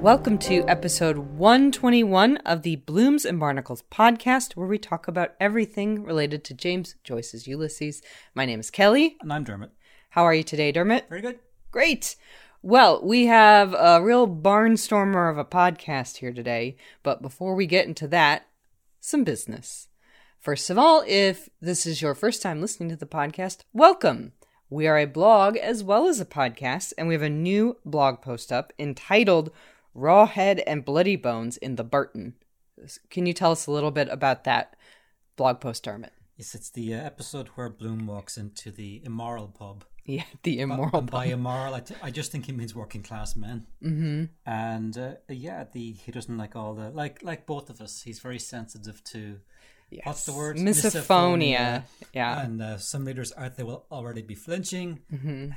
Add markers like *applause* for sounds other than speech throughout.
Welcome to episode 121 of the Blooms and Barnacles podcast, where we talk about everything related to James Joyce's Ulysses. My name is Kelly. And I'm Dermot. How are you today, Dermot? Very good. Great. Well, we have a real barnstormer of a podcast here today, but before we get into that, some business. First of all, if this is your first time listening to the podcast, welcome. We are a blog as well as a podcast, and we have a new blog post up entitled Rawhead and Bloody Bones in the Burton. Can you tell us a little bit about that blog post, Dermot? Yes, it's the uh, episode where Bloom walks into the immoral pub. Yeah, the immoral By pub. immoral, I, t- I just think he means working class men. Mm-hmm. And uh, yeah, the he doesn't like all the like like both of us. He's very sensitive to what's the word Misophonia. Yeah. And uh, some readers out there will already be flinching. Mm-hmm.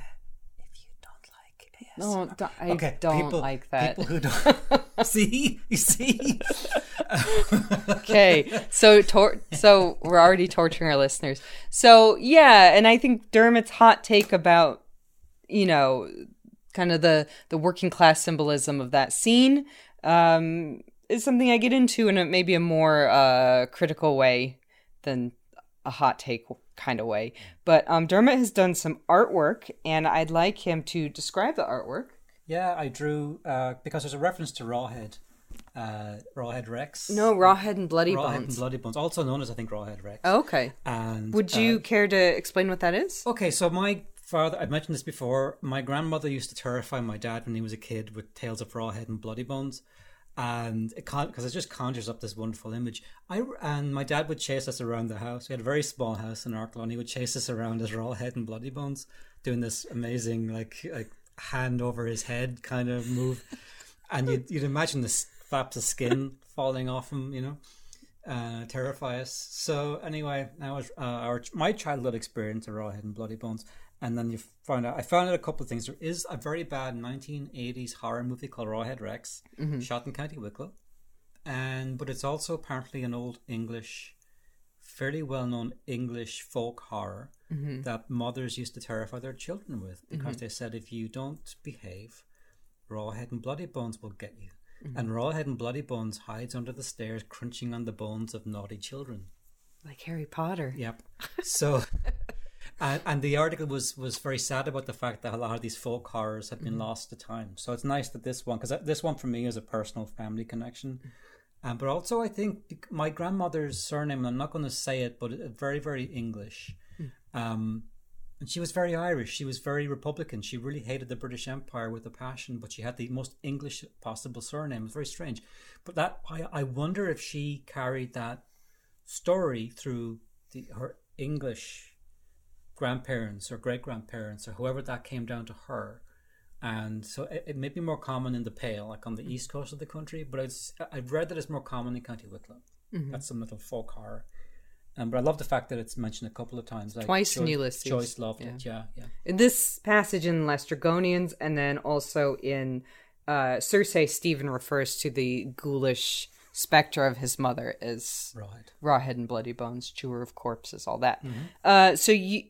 If you don't like ASMR. No, d- I Okay, don't people- like that. People who don't *laughs* see, you see. okay so tor- so we're already torturing our listeners so yeah and i think dermot's hot take about you know kind of the the working class symbolism of that scene um is something i get into in a maybe a more uh critical way than a hot take kind of way but um dermot has done some artwork and i'd like him to describe the artwork Yeah, I drew uh, because there's a reference to Rawhead, uh, Rawhead Rex. no rawhead and bloody Rawhead bones and Bloody Bones, also known as I think Rawhead Rex. okay And would uh, you care to explain what that is okay, so my father, I've mentioned this before. My grandmother used to terrify my dad when he was a kid with tales of Rawhead and Bloody Bones, and it can't because it just conjures up this wonderful image. I and my dad would chase us around the house. We had a very small house in Arklow, and he would chase us around as Rawhead and Bloody Bones, doing this amazing like like hand over his head kind of move, and you'd you'd imagine the flaps of skin *laughs* falling off him, you know uh, terrify us. So anyway, that was uh, our my childhood experience of raw head and Bloody Bones, and then you found out. I found out a couple of things. There is a very bad 1980s horror movie called Rawhead Rex, mm-hmm. shot in County Wicklow, and but it's also apparently an old English, fairly well-known English folk horror mm-hmm. that mothers used to terrify their children with because mm-hmm. they said if you don't behave, Rawhead and Bloody Bones will get you. And Rawhead and Bloody Bones hides under the stairs, crunching on the bones of naughty children. like harry potter Yep. So, *laughs* and, and the article was was very sad about the fact that a lot of these folk horrors have been lost to time. So it's nice that this one, because this one for me is a personal family connection. Um, but also, I think my grandmother's surname, I'm not going to say it, but very, very English. Um, and she was very Irish. She was very Republican. She really hated the British Empire with a passion, but she had the most English possible surname. It was very strange. But that I, I wonder if she carried that story through the, her English grandparents or great grandparents or whoever that came down to her. And so it, it may be more common in the Pale, like on the east coast of the country, but it's I've read that it's more common in County Wicklow. That's some little folk horror. Um, but I love the fact that it's mentioned a couple of times. Like Twice in Joyce, Ulysses. Joyce loved it. Yeah, yeah. in this passage in Lestrygonians, and then also in uh, Circe, Stephen refers to the ghoulish specter of his mother as Right. rawhead and bloody bones, chewer of corpses, all that. Uh, so you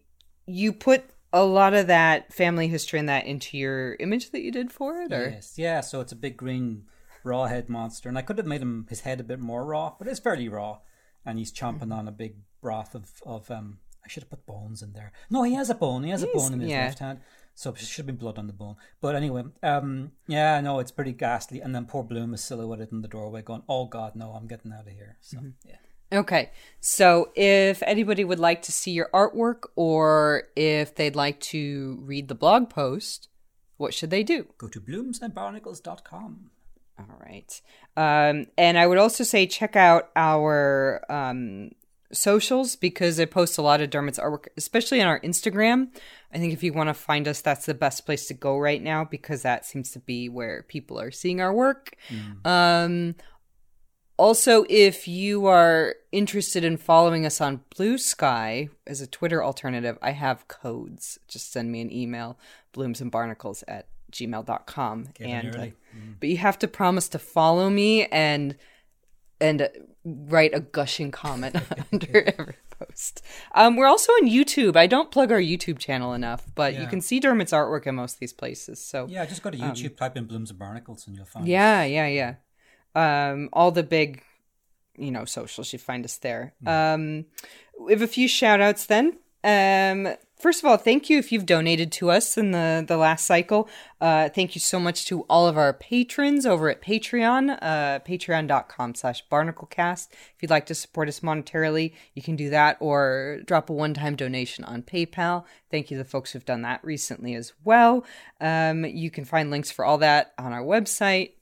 you put a lot of that family history and that into your image that you did for it, or Yes, yeah. So it's a big green raw head monster, and I could have made him his head a bit more raw, but it's fairly raw, and he's chomping on a big broth of of um. I should have put bones in there. No, he has a bone. He has a bone in his yeah. left hand, so it should be blood on the bone. But anyway, um, yeah, no, it's pretty ghastly. And then poor Bloom is silhouetted in the doorway, going, "Oh God, no, I'm getting out of here." So yeah. Okay. So if anybody would like to see your artwork or if they'd like to read the blog post, what should they do? Go to bloomsandbarnacles.com. All right. Um, and I would also say check out our um, socials because I post a lot of Dermot's artwork, especially on our Instagram. I think if you want to find us, that's the best place to go right now because that seems to be where people are seeing our work. Um, also, if you are interested in following us on Blue Sky as a Twitter alternative, I have codes. Just send me an email, bloomsandbarnacles at gmail.com. Get in and, uh, early. But you have to promise to follow me and and uh, write a gushing comment *laughs* under *laughs* every post. Um, we're also on YouTube. I don't plug our YouTube channel enough, but you can see Dermot's artwork in most of these places. So Yeah, just go to YouTube, type in Blooms and Barnacles, and you'll find. Um, yeah, yeah, yeah. Um, all the big, you know, socials, you find us there. Um, we have a few shout outs then. Um, first of all, thank you if you've donated to us in the, the last cycle. Uh, thank you so much to all of our patrons over at Patreon, uh, patreon.com slash barnaclecast. If you'd like to support us monetarily, you can do that or drop a one-time donation on PayPal. Thank you to the folks who've done that recently as well. Um, you can find links for all that on our website,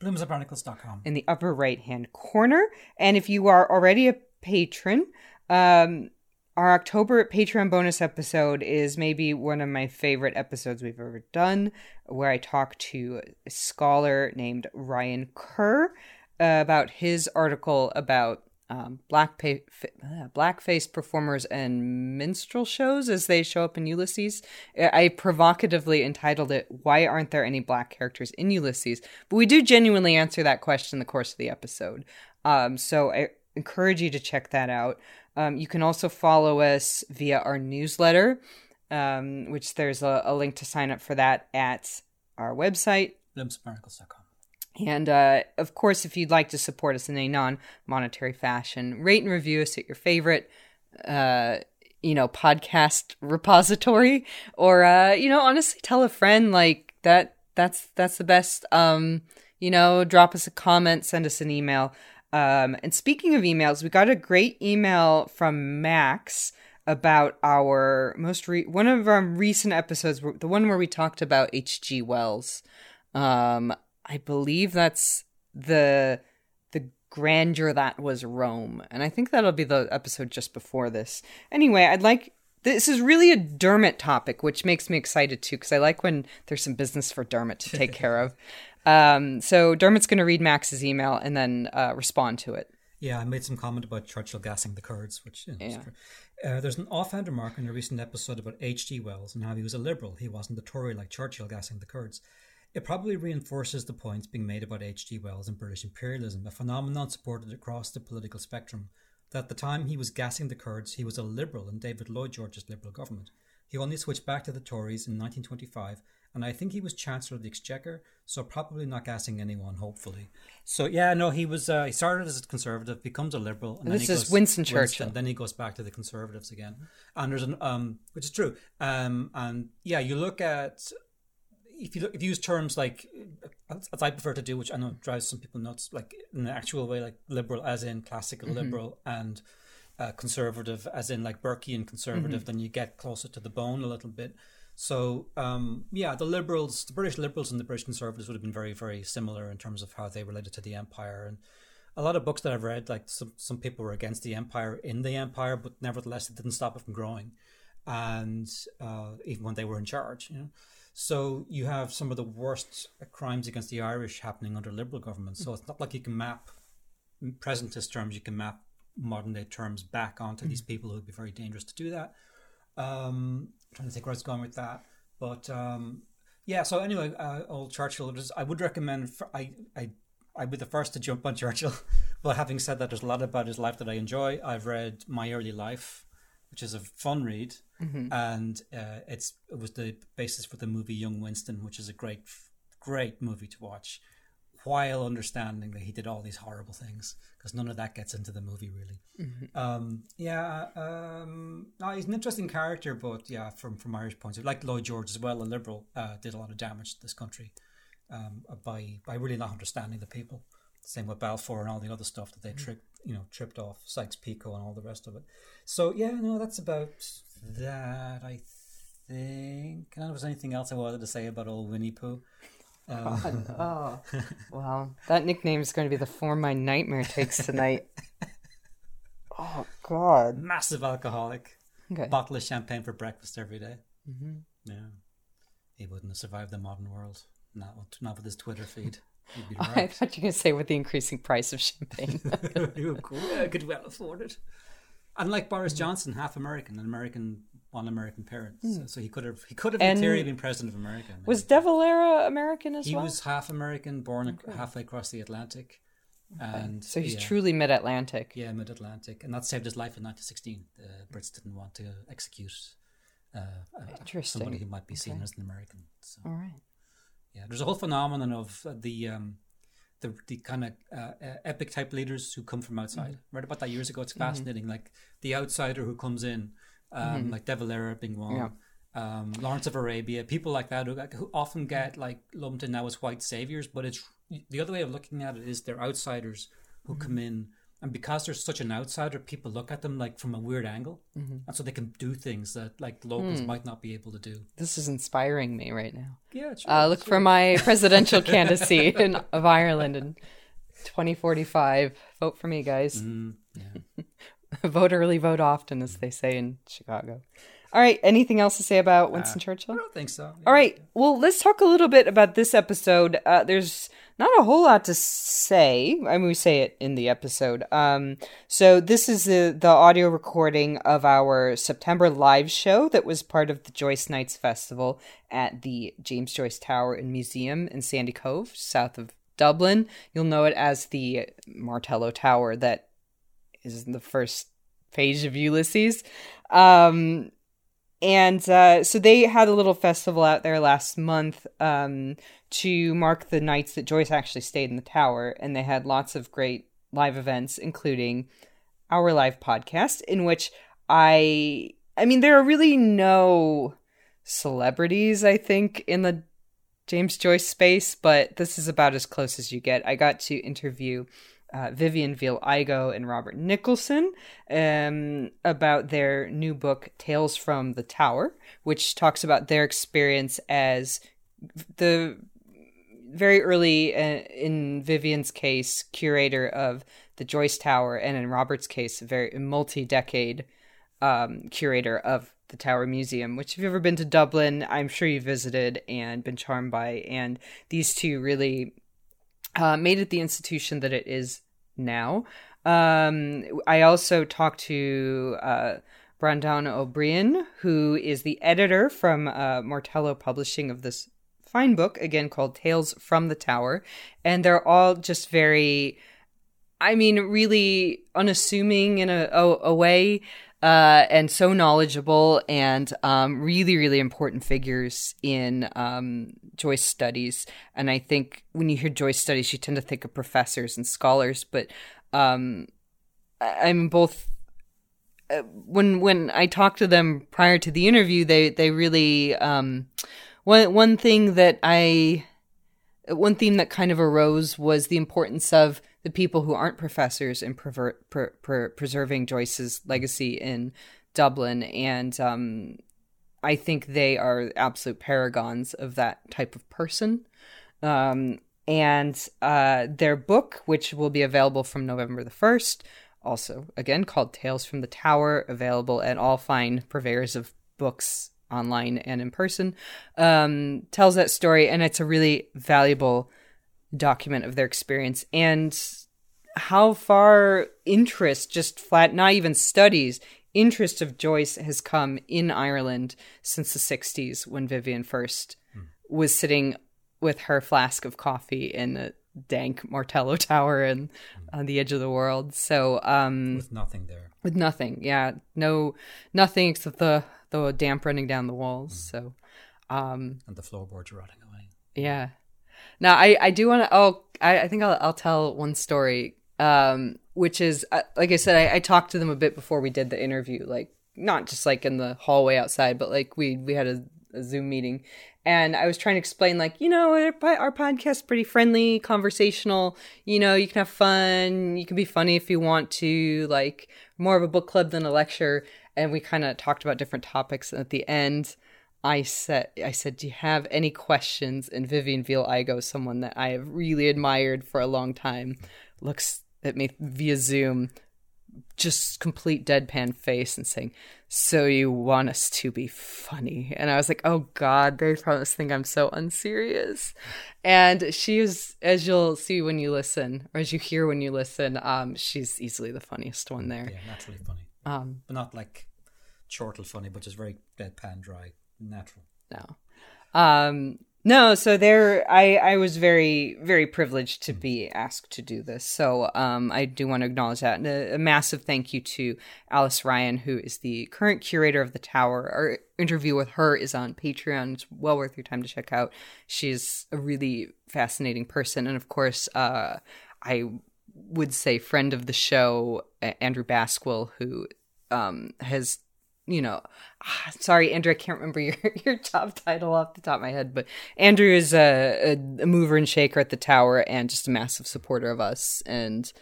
Bloomsandbarnacles.com. in the upper right hand corner. And if you are already a patron, um, our October Patreon bonus episode is maybe one of my favorite episodes we've ever done, where I talk to a scholar named Ryan Kerr uh, about his article about um, black pa- f- uh, blackface performers and minstrel shows as they show up in Ulysses. I provocatively entitled it "Why aren't there any black characters in Ulysses?" But we do genuinely answer that question in the course of the episode. Um, so I encourage you to check that out. Um, you can also follow us via our newsletter, um, which there's a, a link to sign up for that at our website, Bloomsandbarnacles.com. and uh, of course, if you'd like to support us in a non monetary fashion, rate and review us at your favorite, uh, you know, podcast repository, or uh, you know, honestly, tell a friend like that. That's that's the best. Um, you know, drop us a comment, send us an email. Um, and speaking of emails, we got a great email from Max about our most re- one of our recent episodes, the one where we talked about H.G. Wells. Um, I believe that's the the grandeur that was Rome, and I think that'll be the episode just before this. Anyway, I'd like this is really a Dermot topic, which makes me excited too, because I like when there's some business for Dermot to take *laughs* care of. Um, so Dermot's going to read Max's email and then uh, respond to it. Yeah, I made some comment about Churchill gassing the Kurds, which you know, Yeah. Uh, there's an offhand remark in a recent episode about H.G. Wells and how he was a liberal. He wasn't a Tory like Churchill gassing the Kurds. It probably reinforces the points being made about H.G. Wells and British imperialism, a phenomenon supported across the political spectrum. That at the time he was gassing the Kurds, he was a liberal in David Lloyd George's Liberal government. He only switched back to the Tories in 1925, and I think he was Chancellor of the Exchequer, so probably not gassing anyone, hopefully. So yeah, no, he was. Uh, he started as a conservative, becomes a liberal, and then This he is goes, Winston Churchill. Then he goes back to the conservatives again, and there's an um, which is true. Um, and yeah, you look at if you look, if you use terms like as as I prefer to do, which I know drives some people nuts, like in the actual way, like liberal as in classical liberal and uh, conservative as in like Burkean conservative, then you get closer to the bone a little bit. So um, yeah, the liberals, the British liberals and the British conservatives would have been very, very similar in terms of how they related to the empire. And a lot of books that I've read, like some some people were against the empire in the empire, but nevertheless it didn't stop it from growing, and uh, even when they were in charge, you know. So you have some of the worst crimes against the Irish happening under liberal government. So it's not like you can map presentist terms, you can map modern day terms back onto these people who would be very dangerous to do that. Um, trying to think where I was going with that, but um, yeah. So anyway, uh, old Churchill. I would recommend. For, I I I'd be the first to jump on *laughs* Churchill, but having said that, there's a lot about his life that I enjoy. I've read My Early Life, which is a fun read, and uh, it's it was the basis for the movie Young Winston, which is a great great movie to watch. While understanding that he did all these horrible things, because none of that gets into the movie really. Um, yeah, um, no, he's an interesting character, but yeah, from from Irish points of view, like Lloyd George as well, a liberal, uh, did a lot of damage to this country um, by by really not understanding the people. Same with Balfour and all the other stuff that they tripped, you know, tripped off Sykes-Picot and all the rest of it. So yeah, no, that's about that. I think. And there was anything else I wanted to say about old Winnie Pooh. *laughs* Um, Oh, *laughs* wow. That nickname is going to be the form my nightmare takes tonight. *laughs* oh, God. massive alcoholic. Okay. bottle of champagne for breakfast every day. Yeah, he wouldn't have survived the modern world. Not with, not with his Twitter feed. *laughs* I thought you were going to say with the increasing price of champagne. *laughs* I *laughs* could well afford it. Unlike Boris Johnson, half American, an American, one American parent, so, so he could have he could have in theory been president of America. was De Valera American as he well? He was half American, born ac halfway across the Atlantic. And So he's yeah, truly mid Atlantic. yeah mid Atlantic, and that saved his life in 1916. The Brits didn't want to execute uh, uh, somebody who might be seen Okay. as an American. So All right. Yeah, there's a whole phenomenon of uh, the um, the the kind of uh, epic type leaders who come from outside. Mm-hmm. Read about that years ago. It's fascinating. Like the outsider who comes in, um, like De Valera being one. Mm-hmm. Yeah. Um, Lawrence of Arabia, people like that who, who often get like lumped in now as white saviors, but it's the other way of looking at it is they're outsiders who Mm-hmm. come in, and because they're such an outsider, people look at them like from a weird angle, Mm-hmm. and so they can do things that like locals Hmm. might not be able to do. This is inspiring me right now. Yeah, it's Uh, look for my *laughs* presidential candidacy in, of Ireland in 2045. Vote for me, guys. Mm, yeah. *laughs* vote early, vote often, as they say in Chicago. All right. Anything else to say about Winston Churchill? I don't think so. All right. Well, let's talk a little bit about this episode. Uh, there's not a whole lot to say. I mean, we say it in the episode. Um, so this is the the audio recording of our September live show that was part of the Joyce Nights Festival at the James Joyce Tower and Museum in Sandy Cove, south of Dublin. You'll know it as the Martello Tower that is the first page of Ulysses. Um, and uh, so they had a little festival out there last month um, to mark the nights that Joyce actually stayed in the tower, and they had lots of great live events, including our live podcast, in which I, I mean, there are really no celebrities, I think, in the James Joyce space, but this is about as close as you get. I got to interview uh, Vivien Veale Igoe and Robert Nicholson um, about their new book, Tales from the Tower, which talks about their experience as the very early, uh, in Vivien's case, curator of the Joyce Tower, and in Robert's case, very multi decade um, curator of the Tower Museum, which if you've ever been to Dublin, I'm sure you visited and been charmed by. And these two really uh, made it the institution that it is now. Um, I also talked to uh, Breandan O'Broin, who is the editor from uh, Martello Publishing of this fine book, again called Tales from the Tower. And they're all just very, I mean, really unassuming in a, a, a way. Uh, and so knowledgeable and um, really, really important figures in um, Joyce studies. And I think when you hear Joyce studies, you tend to think of professors and scholars, but um, I- I'm both. uh, When when I talked to them prior to the interview, they they really um, one one thing that I one theme that kind of arose was the importance of the people who aren't professors in preserving Joyce's legacy in Dublin, and um, I think they are absolute paragons of that type of person. Um, and uh, their book, which will be available from November the first, also again called Tales from the Tower, available at all fine purveyors of books online and in person, um, tells that story, and it's a really valuable document of their experience and how far interest, just flat, not even studies, interest of Joyce has come in Ireland since the 60s when Vivien first was sitting with her flask of coffee in a dank Martello *laughs* Tower and on the edge of the world. So, um, with nothing there. with nothing, yeah, no, nothing except the the damp running down the walls. So, um, and the floorboards rotting away. yeah. Now I I do want to. Oh, I I think I'll I'll tell one story. Um, which is uh, like I said, I, I talked to them a bit before we did the interview. Like not just like in the hallway outside, but like we we had a, a Zoom meeting, and I was trying to explain like you know our, our podcast's pretty friendly, conversational. You know you can have fun, you can be funny if you want to. Like more of a book club than a lecture, and we kind of talked about different topics. And at the end. I said, I said, do you have any questions? And Vivien Veale Igoe, someone that I have really admired for a long time, looks at me via Zoom, just complete deadpan face, and saying, "So you want us to be funny?" And I was like, "Oh God, they probably think I'm so unserious." And she is, as you'll see when you listen, or as you hear when you listen, um, she's easily the funniest one there. Yeah, naturally funny, Um, but not like chortle funny, but just very deadpan, dry, natural. No. Um No, so there, I, I was very, very privileged to be asked to do this. So um, I do want to acknowledge that. And a, a massive thank you to Alice Ryan, who is the current curator of the tower. Our interview with her is on Patreon. It's well worth your time to check out. She's a really fascinating person. And of course, uh, I would say friend of the show, Andrew Basquill, who um, has you know, ah, sorry, Andrew, I can't remember *laughs* your, your job title off the top of my head, but Andrew is a, a, a, mover and shaker at the tower and just a massive supporter of us and,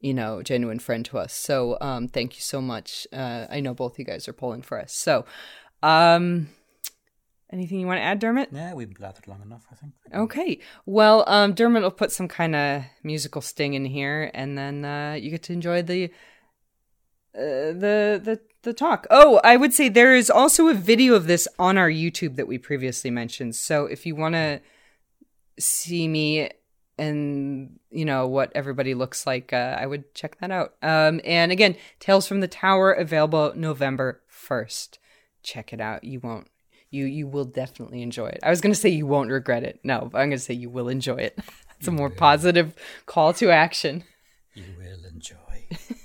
you know, genuine friend to us. So, um, thank you so much. Uh, I know both you guys are pulling for us. So, um, anything you want to add, Dermot? Yeah, we've blathered long enough, I think. Okay. Well, um, Dermot will put some kind of musical sting in here and then, uh, you get to enjoy the, uh, the the the talk. Oh, I would say there is also a video of this on our YouTube that we previously mentioned. So if you want to see me and you know what everybody looks like, uh, I would check that out. Um, and again, Tales from the Tower available November first. Check it out. You won't. You you will definitely enjoy it. I was going to say you won't regret it. No, I'm going to say you will enjoy it. *laughs* It's a more positive call to action. You will enjoy. *laughs*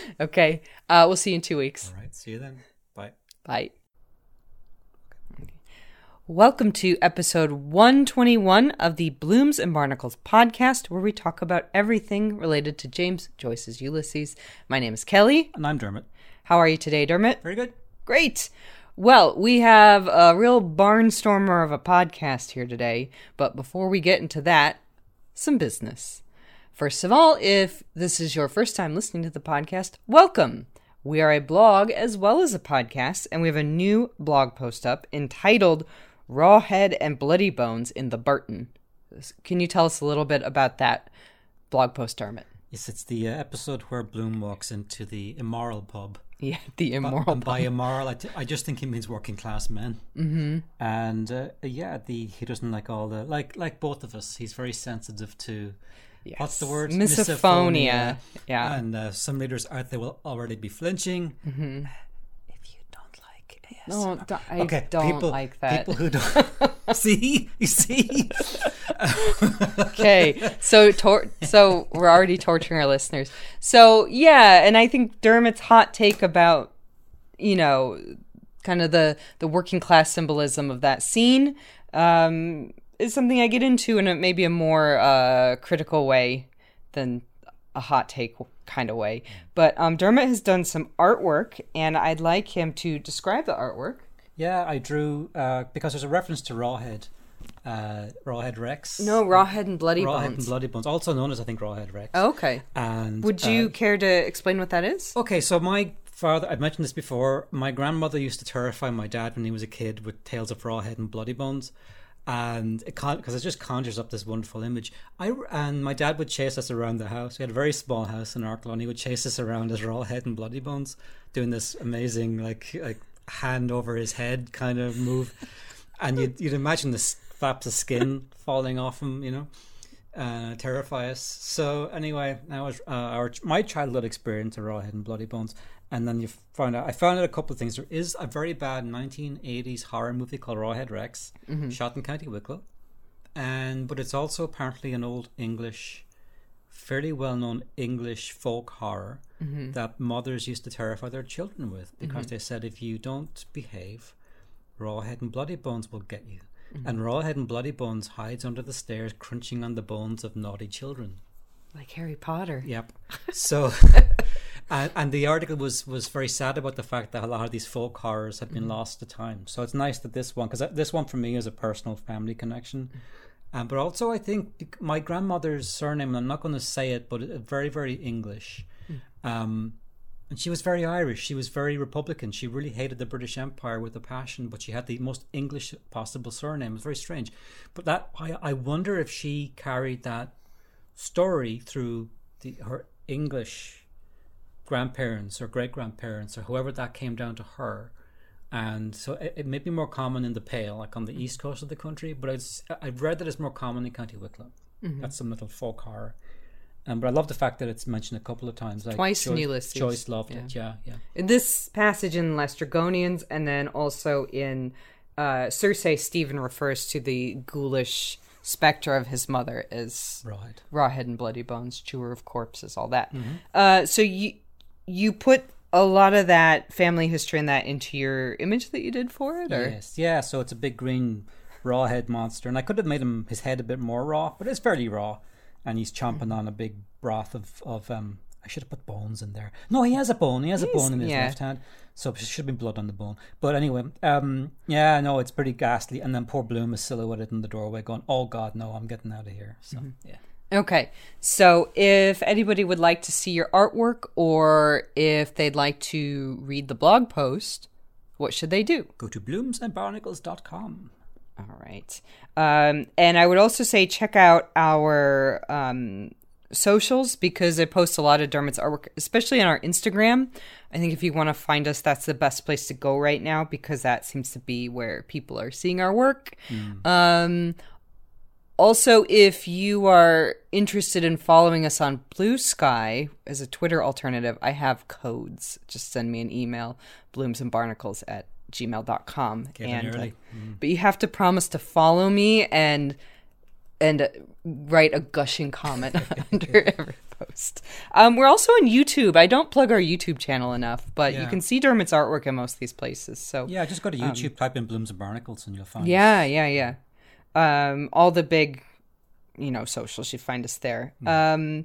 *laughs* okay. Uh, we'll see you in two weeks. All right. See you then. Bye. Bye. Welcome to episode 121 of the Blooms and Barnacles podcast, where we talk about everything related to James Joyce's Ulysses. My name is Kelly. And I'm Dermot. How are you today, Dermot? Very good. Great. Well, we have a real barnstormer of a podcast here today, but before we get into that, some business. First of all, if this is your first time listening to the podcast, welcome. We are a blog as well as a podcast, and we have a new blog post up entitled Raw Head and Bloody Bones in the Burton. Can you tell us a little bit about that blog post, Dermot? Yes, it's the uh, episode where Bloom walks into the immoral pub. *laughs* Yeah, the immoral. And by immoral, I, t- I just think he means working class men. Mm-hmm. And uh, yeah, the he doesn't like all the like like both of us. He's very sensitive to Yes. What's the word? Misophonia. Yeah. And uh, some leaders out there will already be flinching. Mm-hmm. If you don't like ASMR. No, I okay, don't people, like that. People who *laughs* don't *laughs* see, you see. okay, so tor- so we're already torturing our listeners. So yeah, and I think Dermot's hot take about you know kind of the the working class symbolism of that scene um, is something I get into in a maybe a more uh, critical way than a hot take kind of way. But um, Dermot has done some artwork, and I'd like him to describe the artwork. Yeah, I drew uh, because there's a reference to Rawhead, uh, Rawhead Rex. No, Rawhead and Bloody Rawhead Bones. and Bloody Bones, also known as I think Rawhead Rex. Oh, okay. And Would you uh, care to explain what that is? Okay, so my father, I've mentioned this before. My grandmother used to terrify my dad when he was a kid with tales of Rawhead and Bloody Bones, and it because it just conjures up this wonderful image. I and my dad would chase us around the house. We had a very small house in Arklow, and he would chase us around as Rawhead and Bloody Bones, doing this amazing like like hand over his head kind of move, and you'd you'd imagine the flaps of skin falling off him, you know uh, terrify us. So anyway, that was uh, our my childhood experience of Rawhead and Bloody Bones, and then you found out. I found out a couple of things. There is a very bad 1980s horror movie called Rawhead Rex, shot in County Wicklow, and but it's also apparently an old English, fairly well-known English folk horror Mm-hmm. that mothers used to terrify their children with because mm-hmm. they said if you don't behave, Rawhead and Bloody Bones will get you. Mm-hmm. And Rawhead and Bloody Bones hides under the stairs, crunching on the bones of naughty children. Like Harry Potter. Yep. So, *laughs* and, and the article was was very sad about the fact that a lot of these folk horrors had been lost to time. So it's nice that this one, because this one for me is a personal family connection. Um, but also, I think my grandmother's surname, I'm not going to say it, but very, very English. Um, and she was very Irish. She was very Republican. She really hated the British Empire with a passion, but she had the most English possible surname. It was very strange. But that I, I wonder if she carried that story through the her English grandparents or great grandparents or whoever that came down to her. And so it, it may be more common in the Pale, like on the east coast of the country, but I've read that it's more common in County Wicklow. That's some little folk horror. Um, but I love the fact that it's mentioned a couple of times. Like Twice in Joyce, Ulysses. Joyce loved Yeah. it. Yeah, yeah. In this passage in Lestrygonians, and then also in uh, Circe, Stephen refers to the ghoulish specter of his mother as Right. Rawhead and Bloody Bones, chewer of corpses, all that. Uh, so you you put a lot of that family history and that into your image that you did for it, or Yes. Yeah. So it's a big green raw head monster, and I could have made him his head a bit more raw, but it's fairly raw, and he's chomping on a big broth of of um. I should have put bones in there. No, he has a bone. He has a bone in his yeah. left hand, so it should have been blood on the bone. But anyway, um, yeah, no, it's pretty ghastly. And then poor Bloom is silhouetted in the doorway, going, "Oh God, no, I'm getting out of here." So yeah. Okay. So if anybody would like to see your artwork or if they'd like to read the blog post, what should they do? Go to bloomsandbarnacles.com. All right. Um, and I would also say check out our um, socials because I post a lot of Dermot's artwork, especially on our Instagram. I think if you want to find us, that's the best place to go right now because that seems to be where people are seeing our work. Um, also, if you are interested in following us on Blue Sky as a Twitter alternative, I have codes. Just send me an email, bloomsandbarnacles at gmail.com. And, uh, But you have to promise to follow me and and uh, write a gushing comment *laughs* under *laughs* every post. Um, we're also on YouTube. I don't plug our YouTube channel enough, but you can see Dermot's artwork in most of these places. So Yeah, just go to YouTube, type in Blooms and Barnacles, and you'll find. us. yeah, yeah, yeah. Um, all the big, you know, socials, you find us there. Um,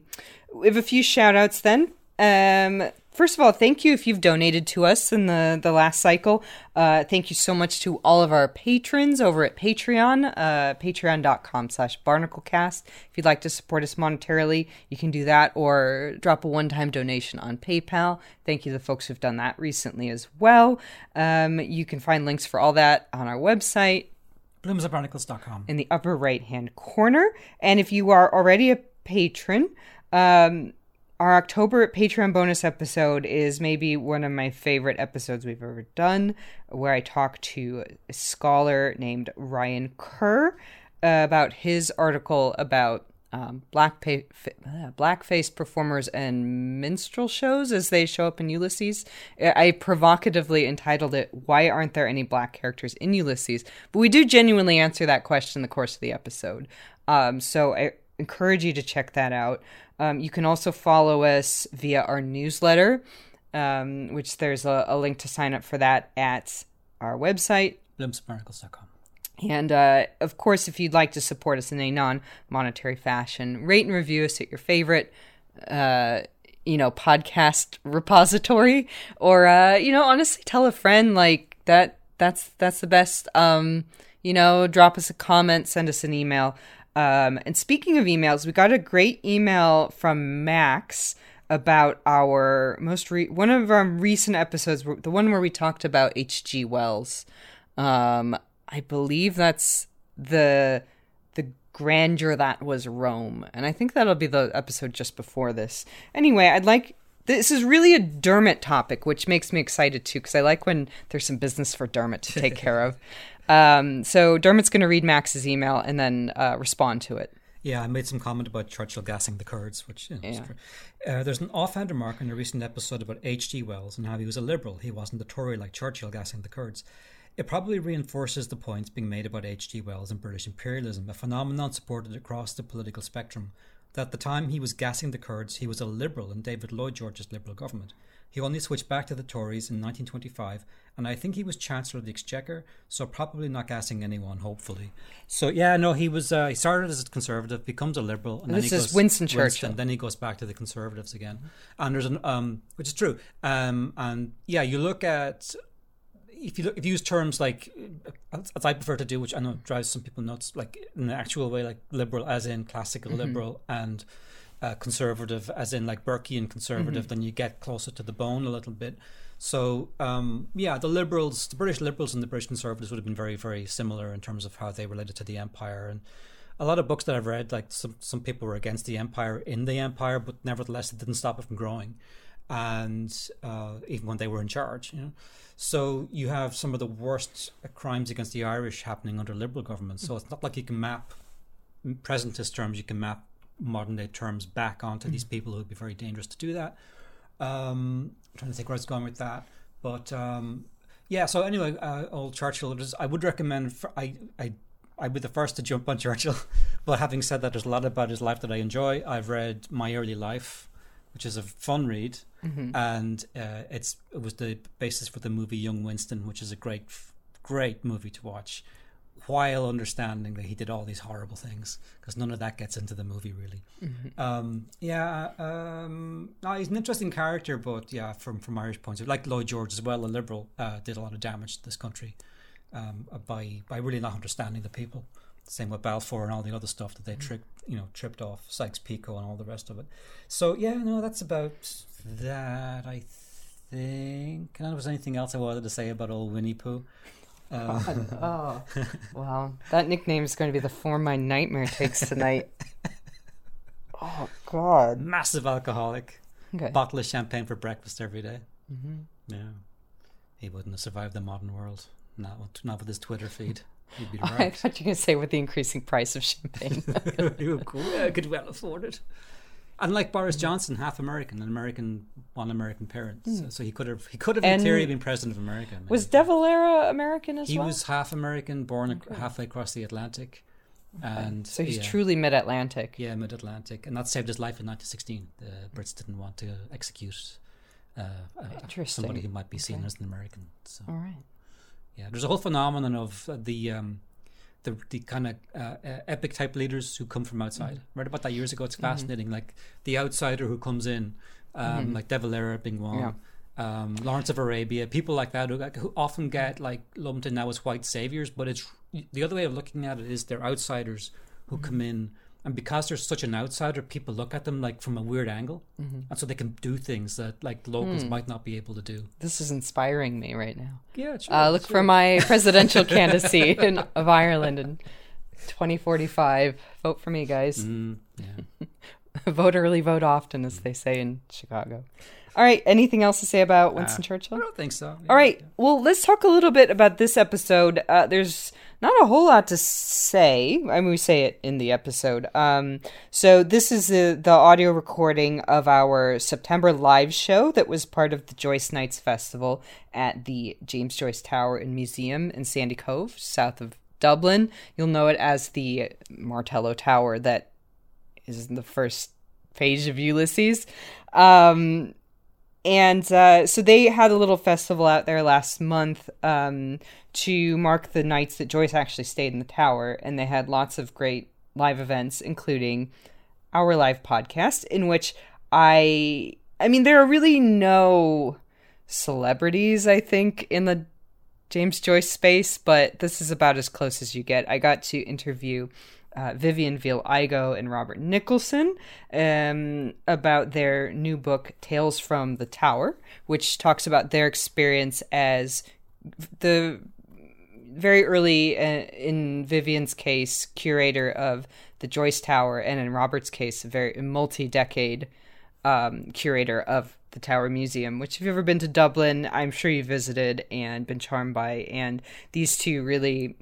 we have a few shout outs then. Um, first of all, thank you if you've donated to us in the, the last cycle. Uh, thank you so much to all of our patrons over at Patreon, uh, patreon.com slash barnaclecast. If you'd like to support us monetarily, you can do that or drop a one time donation on PayPal. Thank you to the folks who've done that recently as well. Um, you can find links for all that on our website, Bloomsandbarnacles.com. in the upper right hand corner. And if you are already a patron, um, our October Patreon bonus episode is maybe one of my favorite episodes we've ever done, where I talk to a scholar named Ryan Kerr uh, about his article about um, black pa- uh, blackface performers and minstrel shows as they show up in Ulysses. I provocatively entitled it "Why aren't there any black characters in Ulysses?" But we do genuinely answer that question in the course of the episode. Um, so I encourage you to check that out. Um, you can also follow us via our newsletter, um, which there's a, a link to sign up for that at our website, Bloomsandbarnacles.com. and uh, of course, if you'd like to support us in a non monetary fashion, rate and review us at your favorite, uh, you know, podcast repository, or uh, you know, honestly, tell a friend like that. That's that's the best. Um, you know, drop us a comment, send us an email. Um, and speaking of emails, we got a great email from Max about our most re- one of our recent episodes, the one where we talked about H.G. Wells. Um, I believe that's the the grandeur that was Rome, and I think that'll be the episode just before this. Anyway, I'd like this is really a Dermot topic, which makes me excited too, because I like when there's some business for Dermot to take care of. *laughs* Um, so Dermot's going to read Max's email and then uh, respond to it. Yeah, I made some comment about Churchill gassing the Kurds, which you know, is Yeah. true. Uh, there's an offhand remark in a recent episode about H.G. Wells and how he was a liberal. He wasn't a Tory like Churchill gassing the Kurds. It probably reinforces the points being made about H.G. Wells and British imperialism, a phenomenon supported across the political spectrum. That at the time he was gassing the Kurds, he was a liberal in David Lloyd George's Liberal government. He only switched back to the Tories in 1925, and I think he was Chancellor of the Exchequer, so probably not gassing anyone, hopefully. So yeah, no, he was. Uh, he started as a conservative, becomes a liberal, and then This he is goes, Winston Churchill. then he goes back to the conservatives again, and there's an um, which is true. Um, and yeah, you look at if you look if you use terms like as I prefer to do, which I know drives some people nuts, like in the actual way, like liberal as in classical Mm-hmm. liberal and uh, conservative as in like Burkean conservative, Mm-hmm. then you get closer to the bone a little bit. So um, yeah, the liberals, the British liberals and the British conservatives would have been very very similar in terms of how they related to the empire and. A lot of books that I've read, like some some people were against the empire in the empire, but nevertheless it didn't stop it from growing, and uh, even when they were in charge, you know. So you have some of the worst crimes against the Irish happening under Liberal governments. So it's not like you can map in presentist terms. You can map modern day terms back onto these people who would be very dangerous to do that. Um, I'm trying to think where I was going with that, but um, Yeah. So anyway, uh, old Churchill. Just, I would recommend. For, I I I'd be the first to jump on *laughs* Churchill. but having said that, there's a lot about his life that I enjoy. I've read My Early Life, which is a fun read, Mm-hmm. and uh, it's it was the basis for the movie Young Winston, which is a great great movie to watch. While understanding that he did all these horrible things, because none of that gets into the movie really. Mm-hmm. Um, yeah, um, no, he's an interesting character, but yeah, from from Irish points of view, like Lloyd George as well, a liberal, uh, did a lot of damage to this country um, by by really not understanding the people. Same with Balfour and all the other stuff that they tricked, you know, tripped off Sykes-Picot and all the rest of it. So yeah, no, that's about that. I think. I don't know if there's anything else I wanted to say about old Winnie Pooh. Um, Oh, wow. That nickname is going to be the form my nightmare takes tonight. *laughs* oh, God. massive alcoholic, Okay. bottle of champagne for breakfast every day. Mm-hmm. Yeah, he wouldn't have survived the modern world. Not with, not with his Twitter feed. *laughs* He'd be I thought you were going to say with the increasing price of champagne. he would go, "Yeah, I could well afford it. And like Boris Johnson, half American, an American, one American parent, so, so he could have he could have in And theory been president of America. maybe. was De Valera American as he well? He was half American, born ac halfway across the Atlantic, and so he's yeah, truly mid Atlantic. yeah mid Atlantic, and that saved his life in 1916. The Brits didn't want to execute uh, uh, somebody who might be seen Okay. as an American. So All right. yeah, there's a whole phenomenon of the um, the the kind of uh, uh, epic type leaders who come from outside. Mm-hmm. Read about that years ago. It's fascinating. Like the outsider who comes in, um, like De Valera being one. Mm-hmm. Yeah. Um, Lawrence of Arabia, people like that who, who often get like lumped in now as white saviors, but it's the other way of looking at it is they're outsiders who Mm-hmm. come in, and because they're such an outsider, people look at them like from a weird angle, Mm-hmm. and so they can do things that like locals Hmm. might not be able to do. This is inspiring me right now. Yeah, it's Uh, look for my *laughs* presidential candidacy in, of Ireland in 2045. Vote for me, guys. Mm, yeah. *laughs* vote early, vote often, as they say in Chicago. All right. Anything else to say about Winston I Churchill? I don't think so. All right. Well, let's talk a little bit about this episode. Uh, there's not a whole lot to say. I mean, we say it in the episode. Um, so this is the, the audio recording of our September live show that was part of the Joyce Nights Festival at the James Joyce Tower and Museum in Sandy Cove, south of Dublin. You'll know it as the Martello Tower that is in the first page of Ulysses. Um, and uh, so they had a little festival out there last month um, to mark the nights that Joyce actually stayed in the tower, and they had lots of great live events, including our live podcast, in which I, I mean, there are really no celebrities, I think, in the James Joyce space, but this is about as close as you get. I got to interview uh, Vivien Veale Igoe and Robert Nicholson um, about their new book, Tales from the Tower, which talks about their experience as the very early, uh, in Vivien's case, curator of the Joyce Tower, and in Robert's case, a very multi decade um, curator of the Tower Museum, which if you've ever been to Dublin, I'm sure you visited and been charmed by. And these two really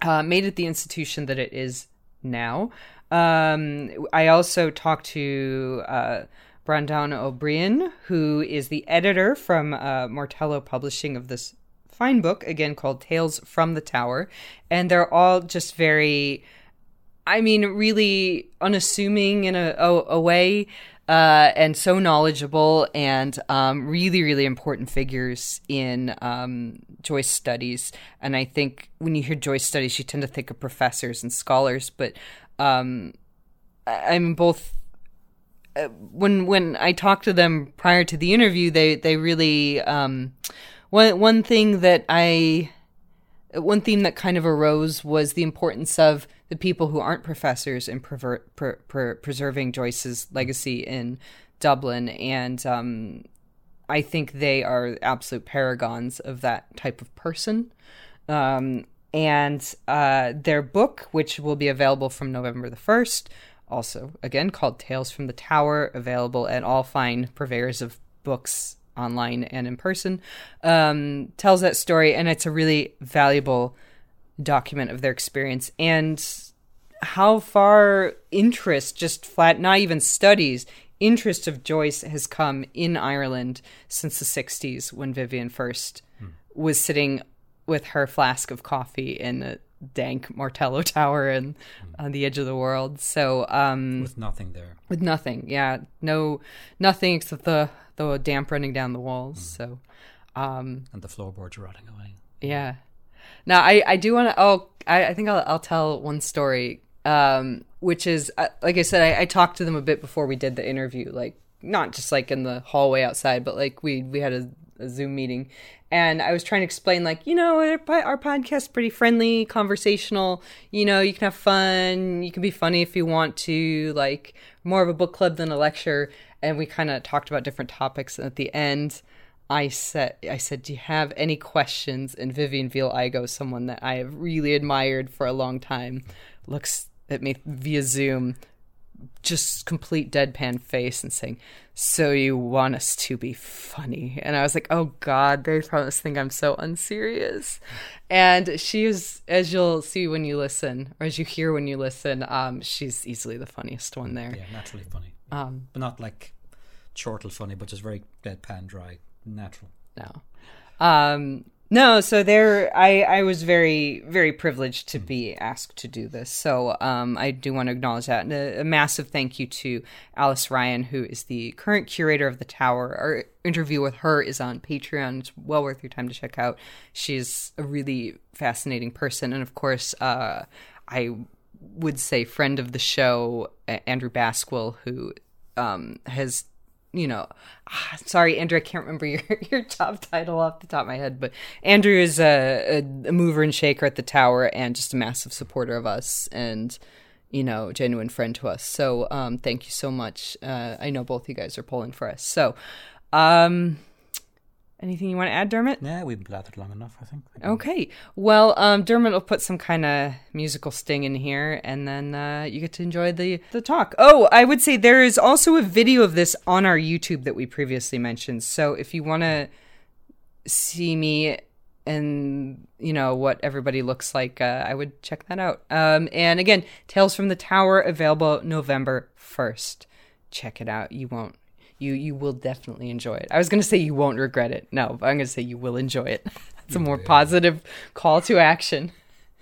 uh, made it the institution that it is now. Um, I also talked to uh, Breandan O'Broin, who is the editor from uh, Publishing of this fine book, again called Tales from the Tower. And they're all just very, I mean, really unassuming in a, a, a way. Uh, and so knowledgeable and um, really, really important figures in um, Joyce studies. And I think when you hear Joyce studies, you tend to think of professors and scholars, but um, I- I'm both. Uh, when when I talked to them prior to the interview, they they really um, one one thing that I one theme that kind of arose was the importance of the people who aren't professors in prever- per, per, preserving Joyce's legacy in Dublin, and um, I think they are absolute paragons of that type of person. Um, and uh, their book, which will be available from November the first, also again called Tales from the Tower, available at all fine purveyors of books online and in person, um, tells that story, and it's a really valuable document of their experience and how far interest, just flat, not even studies, interest of Joyce has come in Ireland since the 60s when Vivien first was sitting with her flask of coffee in a dank Martello Tower and on the edge of the world. So um, with nothing there. with nothing, yeah, no, nothing except the the damp running down the walls. So um, And the floorboards rotting away. yeah. Now I I do want to. Oh, I, I think I'll I'll tell one story. Um, which is uh, like I said, I, I talked to them a bit before we did the interview, like not just like in the hallway outside, but like we we had a, a Zoom meeting, and I was trying to explain like you know our, our podcast's pretty friendly, conversational. You know, you can have fun, you can be funny if you want to, like more of a book club than a lecture. And we kind of talked about different topics. And at the end, I said, I said, do you have any questions? And Vivien Veale Igoe, someone that I have really admired for a long time, looks at me via Zoom, just complete deadpan face, and saying, "So you want us to be funny?" And I was like, "Oh God, they probably think I'm so unserious." And she is, as you'll see when you listen, or as you hear when you listen, um, she's easily the funniest one there. Yeah, naturally funny. Um, But not like chortle funny, but just very deadpan dry. Natural. no. Um no so there i i was very very privileged to be asked to do this. So um i do want to acknowledge that. And a, a massive thank you to alice ryan who is the current curator of the tower. Our interview with her is on patreon. It's well worth your time to check out. She's a really fascinating person. And of course uh i would say friend of the show andrew basquill who um has you know, ah, sorry, Andrew, I can't remember *laughs* your, your job title off the top of my head, but Andrew is a, a, mover and shaker at the tower and just a massive supporter of us and, you know, genuine friend to us. So, um, thank you so much. Uh, I know both you guys are pulling for us. So, um, anything you want to add, Dermot? Yeah, we've blathered long enough, I think. Okay. Well, um, Dermot will put some kind of musical sting in here, and then uh, you get to enjoy the the talk. Oh, I would say there is also a video of this on our YouTube that we previously mentioned. So if you want to see me and you know what everybody looks like, uh, I would check that out. Um, and again, Tales from the Tower available November first. Check it out. You won't. You you will definitely enjoy it. I was going to say you won't regret it. No, but I'm going to say you will enjoy it. *laughs* It's a more positive call to action.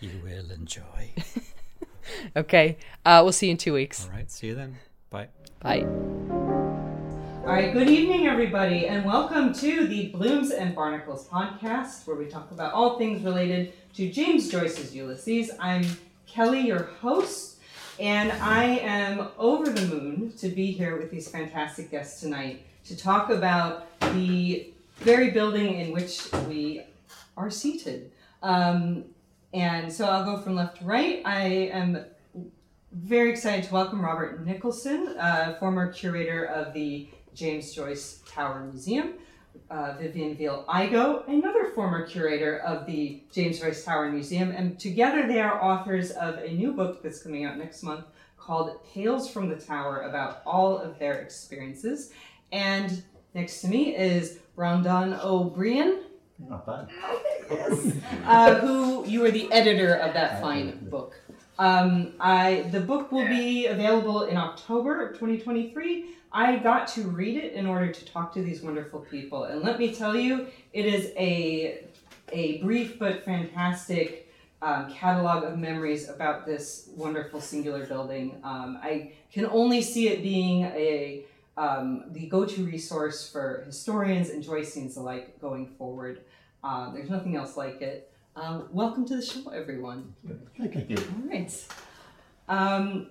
You will enjoy. *laughs* Okay. Uh, we'll see you in two weeks. All right, see you then. Bye. Bye. All right, good evening, everybody, and welcome to the Blooms and Barnacles podcast, where we talk about all things related to James Joyce's Ulysses. I'm Kelly, your host, and I am over the moon to be here with these fantastic guests tonight to talk about the very building in which we are seated. Um, and so I'll go from left to right. I am very excited to welcome Robert Nicholson, uh, former curator of the James Joyce Tower Museum. Uh, Vivien Veale Igoe, another former curator of the James Joyce Tower Museum, and together they are authors of a new book that's coming out next month called Tales from the Tower about all of their experiences. And next to me is Breandan O'Broin, Not bad. uh, who you are the editor of that fine book. Um, I the book will be available in October of 2023. I got to read it in order to talk to these wonderful people, and let me tell you, it is a a brief but fantastic um, catalog of memories about this wonderful singular building. Um, I can only see it being a um, the go-to resource for historians and Joyceans alike going forward. Uh, there's nothing else like it. Um, welcome to the show, everyone. Thank you. All right. Um,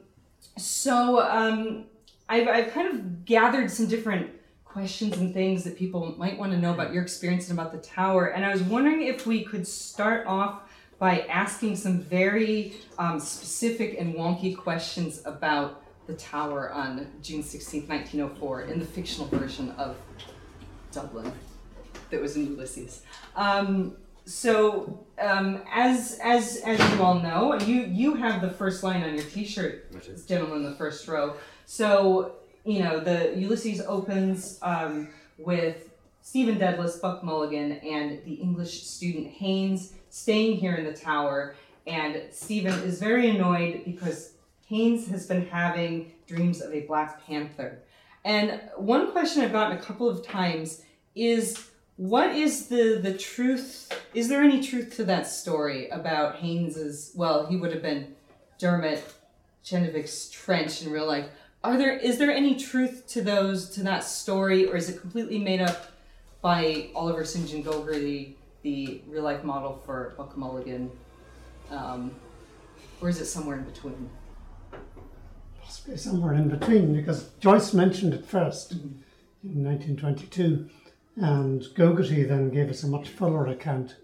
so um, I've, I've kind of gathered some different questions and things that people might want to know about your experience and about the tower. And I was wondering if we could start off by asking some very um, specific and wonky questions about the tower on June 16th, 1904, in the fictional version of Dublin that was in Ulysses. Um, so, um, as as as you all know, you you have the first line on your T-shirt, which is "Gentleman in the first row." So, you know, the Ulysses opens um, with Stephen Dedalus, Buck Mulligan, and the English student Haynes staying here in the tower. And Stephen is very annoyed because Haynes has been having dreams of a Black Panther. And one question I've gotten a couple of times is what is the the truth? Is there any truth to that story about Haynes's? Well, he would have been Dermot Chenevix's trench in real life. Are there is there any truth to those to that story, or is it completely made up by Oliver St. John Gogarty, the real life model for Buck Mulligan, um, or is it somewhere in between? Possibly somewhere in between, because Joyce mentioned it 1st in 1922, and Gogarty then gave us a much fuller account.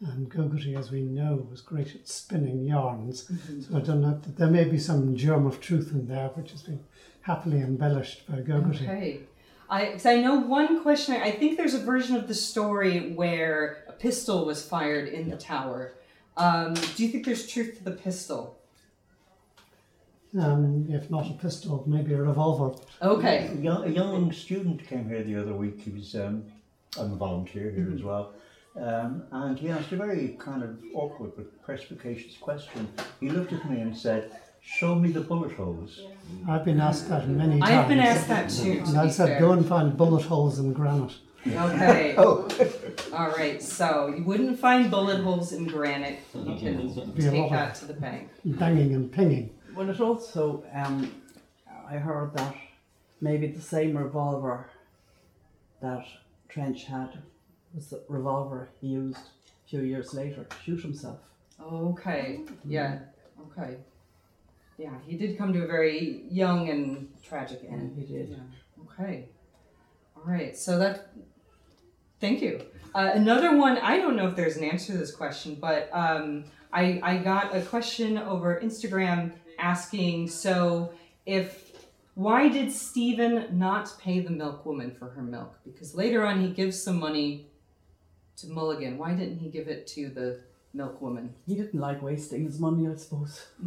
And Gogarty, as we know, was great at spinning yarns. So I don't know that there may be some germ of truth in there, which has been happily embellished by Gogarty. Okay. I, I know one question. I think there's a version of the story where a pistol was fired in the tower. Um, do you think there's truth to the pistol? Um, if not a pistol, maybe a revolver. Okay. A young, a young student came here the other week. He was, um, I'm a volunteer here as well. Um, and he asked a very kind of awkward but perspicacious question. He looked at me and said, Show me the bullet holes. I've been asked that many times. I've been asked that too. And To I said, fair. go and find bullet holes in granite. Okay. *laughs* Oh, *laughs* All right. So you wouldn't find bullet holes in granite. You can take that to the bank. banging and pinging. Well, it also, um, I heard that maybe the same revolver that Trench had was the revolver he used a few years later to shoot himself. Okay. Yeah. Okay. Yeah, he did come to a very young and tragic end. And he did. Yeah. Okay. All right. So that. Thank you. Uh, another one. I don't know if there's an answer to this question, but um, I I got a question over Instagram asking. So if why did Stephen not pay the milkwoman for her milk? Because later on he gives some money to Mulligan. Why didn't he give it to the milkwoman? He didn't like wasting his money, I suppose. *laughs*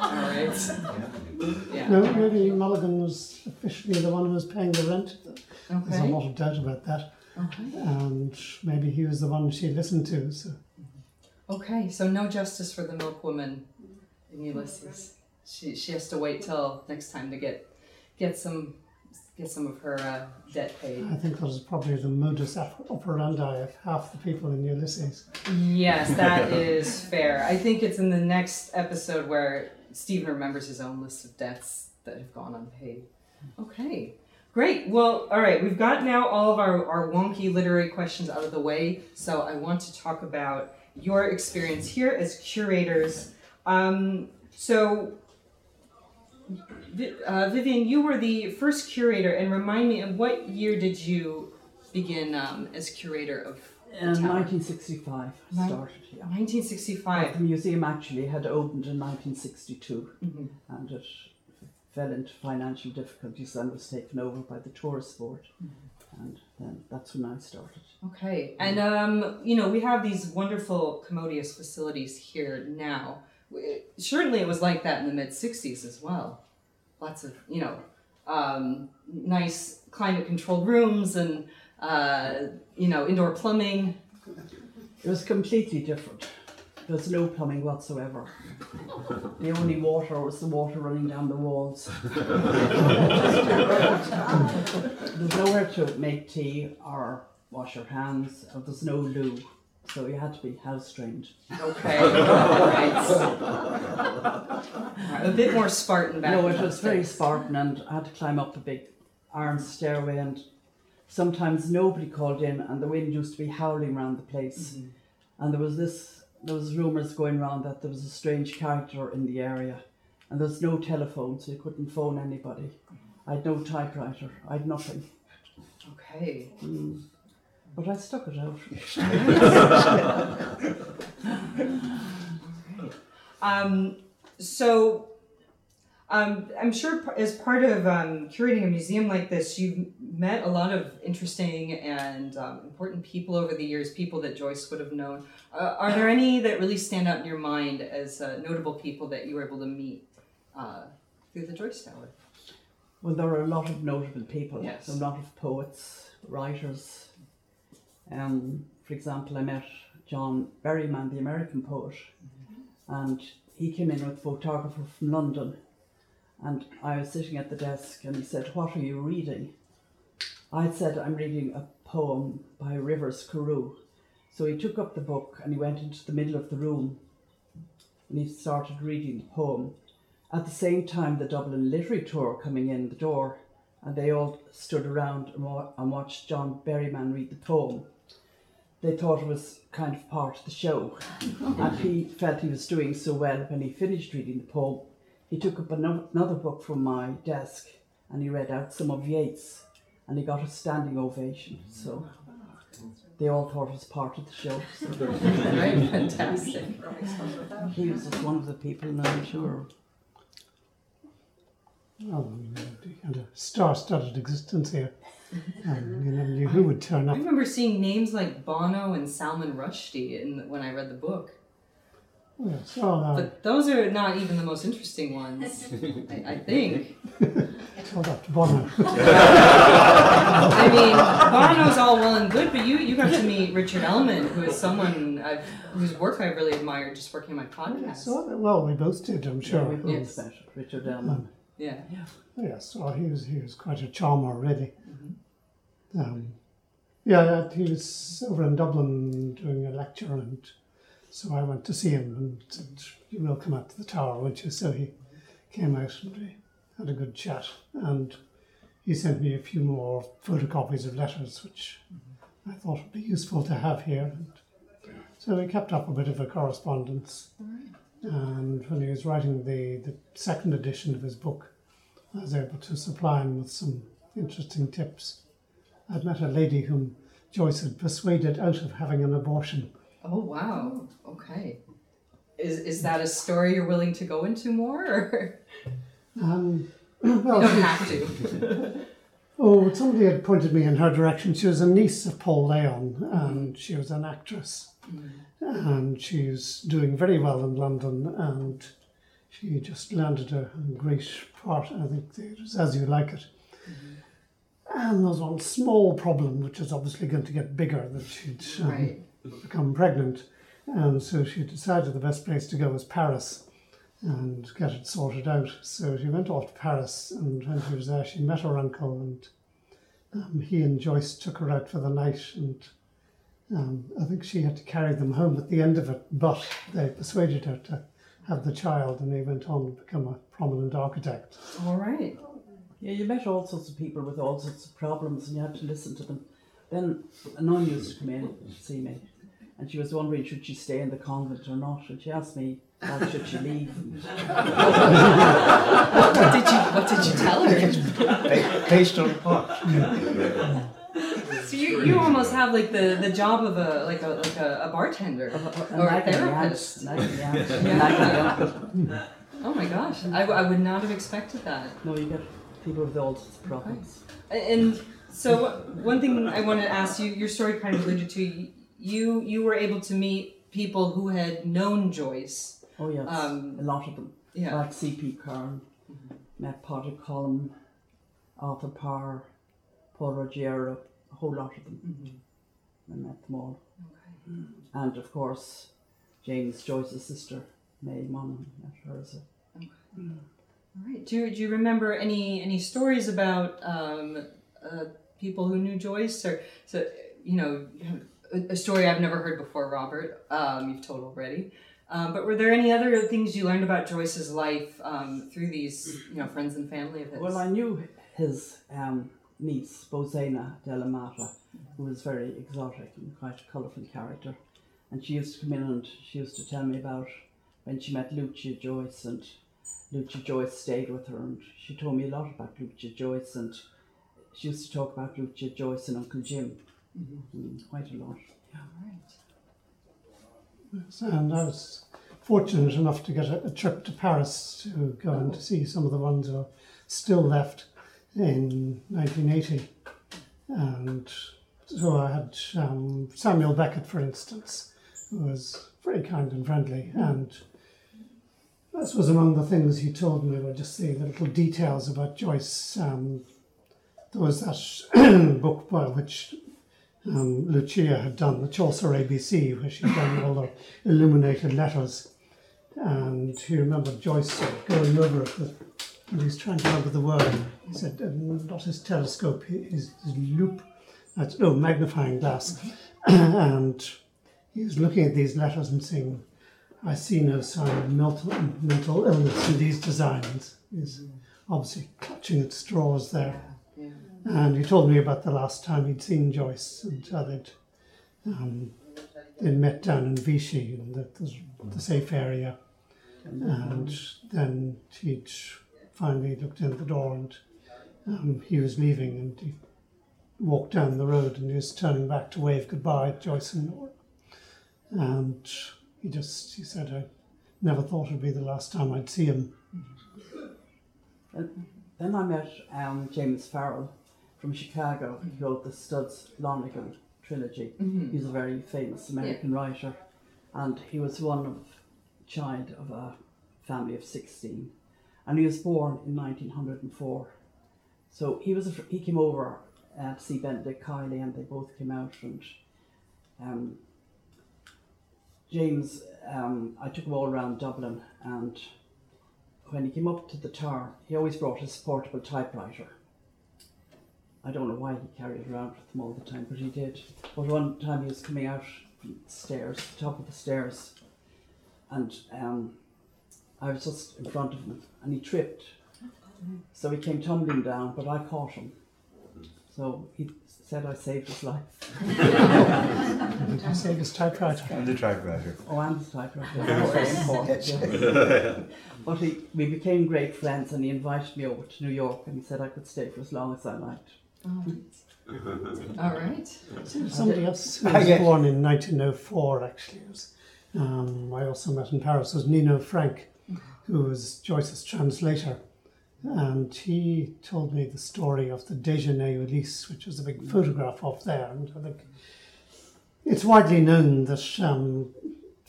All right. Yeah. No, maybe Mulligan was officially the one who was paying the rent. There's a lot of doubt about that. Okay. And maybe he was the one she listened to. So Okay, so no justice for the milkwoman in Ulysses. She she has to wait till next time to get get some get some of her uh, debt paid. I think that is probably the modus operandi of half the people in Ulysses. Yes, that *laughs* is fair. I think it's in the next episode where Stephen remembers his own list of debts that have gone unpaid. Okay, great. Well, all right, we've got now all of our, our wonky literary questions out of the way. So I want to talk about your experience here as curators. Um, so, uh, Vivien, you were the first curator, and remind me, in what year did you begin um, as curator of In 1965, Nin- started here. 1965. The museum actually had opened in 1962 Mhm. and it fell into financial difficulties and was taken over by the tourist board. And then that's when I started. Okay, and um, you know we have these wonderful commodious facilities here now. Certainly, it was like that in the mid '60s as well. Lots of you know um, nice climate-controlled rooms and uh, you know indoor plumbing. It was completely different. There was no plumbing whatsoever. The only water was the water running down the walls. There's nowhere to make tea or wash your hands, or there's no loo. So you had to be house trained. Okay, right. A bit more Spartan back. No, it was very. Spartan, and I had to climb up a big iron stairway, and sometimes nobody called in, and the wind used to be howling around the place. Mm-hmm. And there was this, there was rumours going around that there was a strange character in the area, and there was no telephone, so you couldn't phone anybody. I had no typewriter, I had nothing. Okay. Mm. But I stuck it out. *laughs* Um, so, um, I'm sure as part of um, curating a museum like this, you've met a lot of interesting and um, important people over the years, people that Joyce would have known. Uh, are there any that really stand out in your mind as uh, notable people that you were able to meet uh, through the Joyce Tower? Well, there are a lot of notable people, Yes. a lot of poets, writers. Um, for example, I met John Berryman, the American poet, and he came in with a photographer from London. And I was sitting at the desk, and he said, What are you reading? I said I'm reading a poem by Rivers Carew. So he took up the book and he went into the middle of the room and he started reading the poem. At the same time, the Dublin Literary Tour coming in the door, and they all stood around and, watched John Berryman read the poem. They thought it was kind of part of the show, *laughs* and he felt he was doing so well when he finished reading the poem. He took up another book from my desk and he read out some of Yeats, and he got a standing ovation. So they all thought it was part of the show. *laughs* So Right, fantastic. he was just one of the people, and I'm sure. Oh, he had a star-studded existence here. And you never knew who would turn up. I remember seeing names like Bono and Salman Rushdie in when I read the book. Yes, well, uh, But those are not even the most interesting ones, I, I think. told up to Bono. *laughs* I mean, Bono's all well and good, but you, you got to meet Richard Ellmann, who is someone I've, whose work I really admired just working on my podcast. So, well, we both did, I'm sure. We both Yes. met Richard Ellmann. Yeah. Yeah. Yes, well, he was he was quite a charmer, really. Um, yeah, yeah, he was over in Dublin doing a lecture, and so I went to see him and said, "You will come out to the tower, won't you?" So he came out and we had a good chat, and he sent me a few more photocopies of letters, which I thought would be useful to have here. And so we kept up a bit of a correspondence. And when he was writing the, the second edition of his book, I was able to supply him with some interesting tips. I'd met a lady whom Joyce had persuaded out of having an abortion. Oh wow. Okay. Is is that a story you're willing to go into more, or Um, *clears throat* you don't have to? *laughs* oh, somebody had pointed me in her direction. She was a niece of Paul Leon, and she was an actress, and she's doing very well in London. And she just landed a, a great part. I think it was As You Like It. And there's one small problem, which is obviously going to get bigger, that she'd um, Right. Become pregnant. And so she decided the best place to go was Paris and get it sorted out. So she went off to Paris, and when she was there, she met her uncle, and um, he and Joyce took her out for the night. And um, I think she had to carry them home at the end of it, but they persuaded her to have the child, and he went on to become a prominent architect. All right. Yeah, you met all sorts of people with all sorts of problems, and you had to listen to them. Then a nun used to come in and see me, and she was wondering should she stay in the convent or not, and she asked me or should she leave. *laughs* What did you What did you tell her? Pa- Paste on pot. So you, you almost have like the, the job of a like a like a, a bartender And or a like a therapist. aunt, like a aunt, like a uncle. Oh my gosh, I, I would not have expected that. No, you get people with all sorts of problems. And so one thing I wanted to ask you, your story kind of alluded to, you you were able to meet people who had known Joyce. Oh yes, Um, a lot of them. Yeah. Like C.P. Curran, met Padraic Colum, Arthur Power, Paul Ruggiero, a whole lot of them. I met them all. Okay, And of course, James Joyce's sister, May Monaghan, met her as a All right. Do you, do you remember any any stories about um, uh, people who knew Joyce or so you know a, story I've never heard before, Robert? Um, you've told already. Um, but were there any other things you learned about Joyce's life um, through these you know friends and family of his? Well, I knew his um, niece, Bosena Della Mata, who was very exotic and quite a colourful character. And she used to come in and she used to tell me about when she met Lucia Joyce, and Lucia Joyce stayed with her, and she told me a lot about Lucia Joyce, and she used to talk about Lucia Joyce and Uncle Jim, Mm, quite a lot. Yes, And I was fortunate enough to get a, a trip to Paris to go and to see some of the ones who are still left in 1980. And so I had um, Samuel Beckett, for instance, who was very kind and friendly. And this was among the things he told me were just the, the little details about Joyce. Um, there was that *clears throat* book by which um, Lucia had done, the Chaucer ABC, where she'd done all the illuminated letters. And he remembered Joyce going over it with and he's trying to remember the word. He said, not his telescope, his, his loupe, that's, oh, magnifying glass. *clears throat* and he was looking at these letters and saying, I see no sign of mental, mental illness in these designs. He's obviously clutching at straws there. And he told me about the last time he'd seen Joyce and how they'd, um, they'd met down in Vichy, in the, the, the safe area. And then he'd finally looked in the door and um, he was leaving and he walked down the road and he was turning back to wave goodbye to Joyce and Nora. And he just, he said, I never thought it'd be the last time I'd see him. Then I met um, James Farrell from Chicago. He wrote the Studs Lonigan trilogy. He's a very famous American writer, and he was one of child of a family of sixteen, and he was born in 1904. So he was a, he came over uh, to see Benedict Kiely, and they both came out and. Um, James, um, I took him all around Dublin, and when he came up to the tower, he always brought his portable typewriter. I don't know why he carried it around with him all the time, but he did. But one time he was coming out from the stairs, the top of the stairs, and um, I was just in front of him, and he tripped. So he came tumbling down, but I caught him. So he said I saved his life. Did he save his typewriter? And the typewriter. Oh, and his typewriter. Very important, yeah. But he, we became great friends, and he invited me over to New York, and he said I could stay for as long as I liked. All right. Somebody else who Ah, was yes. born in 1904 actually was, um, I also met in Paris was Nino Frank, who was Joyce's translator. And he told me the story of the Déjeuner Ulysse, which was a big photograph of there. And I think it's widely known that um,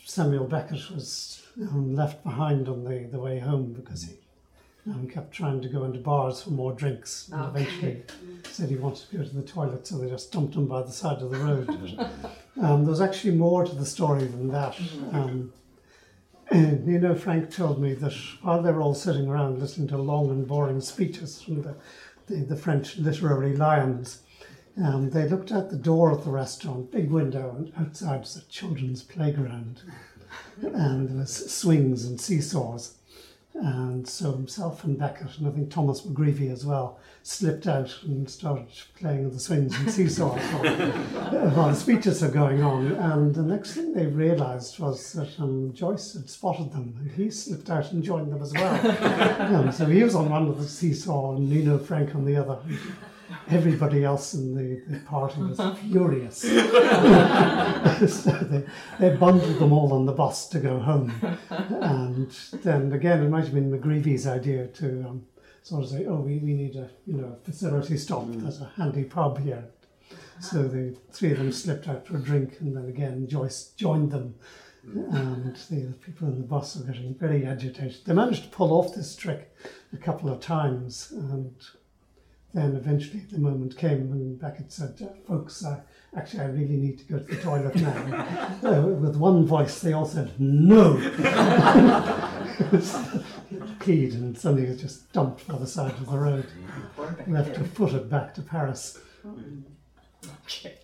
Samuel Beckett was um, left behind on the, the way home because he um, kept trying to go into bars for more drinks. And Okay. eventually said he wanted to go to the toilet, so they just dumped him by the side of the road. *laughs* um, there's actually more to the story than that. Um, and, you know, Frank told me that while they were all sitting around listening to long and boring speeches from the, the, the French literary lions, um, they looked out the door of the restaurant, big window, and outside was a children's playground. and there was swings and seesaws. And so himself and Beckett, and I think Thomas McGreevy as well, slipped out and started playing the swings and seesaws *laughs* while, while the speeches are going on. And the next thing they realised was that um, Joyce had spotted them. He slipped out and joined them as well. *laughs* so he was on one of the seesaw and Nino Frank on the other. Everybody else in the, the party was uh-huh. furious. *laughs* *laughs* so they, they bundled them all on the bus to go home. And then again, it might have been McGreevy's idea to um, sort of say, oh, we, we need a you know facility stop. Mm. There's a handy pub here. So the three of them slipped out for a drink, and then again Joyce joined them. Mm. And the people in the bus were getting very agitated. They managed to pull off this trick a couple of times, and then eventually the moment came when Beckett said, "Uh, "Folks, uh, actually, I really need to go to the toilet now." *laughs* uh, with one voice, they all said, "No." *laughs* Peed, and suddenly was just dumped by the side of the road, left to foot it back to Paris. Okay.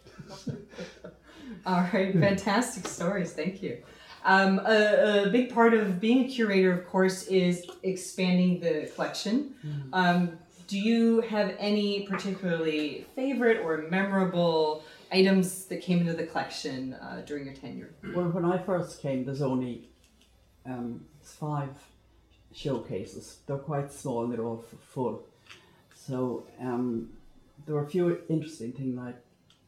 *laughs* All right, fantastic stories. Thank you. Um, a, a big part of being a curator, of course, is expanding the collection. Um, do you have any particularly favorite or memorable items that came into the collection uh, during your tenure? Well, when I first came, there's only um, five showcases. They're quite small and they're all f- full. So um, there were a few interesting things like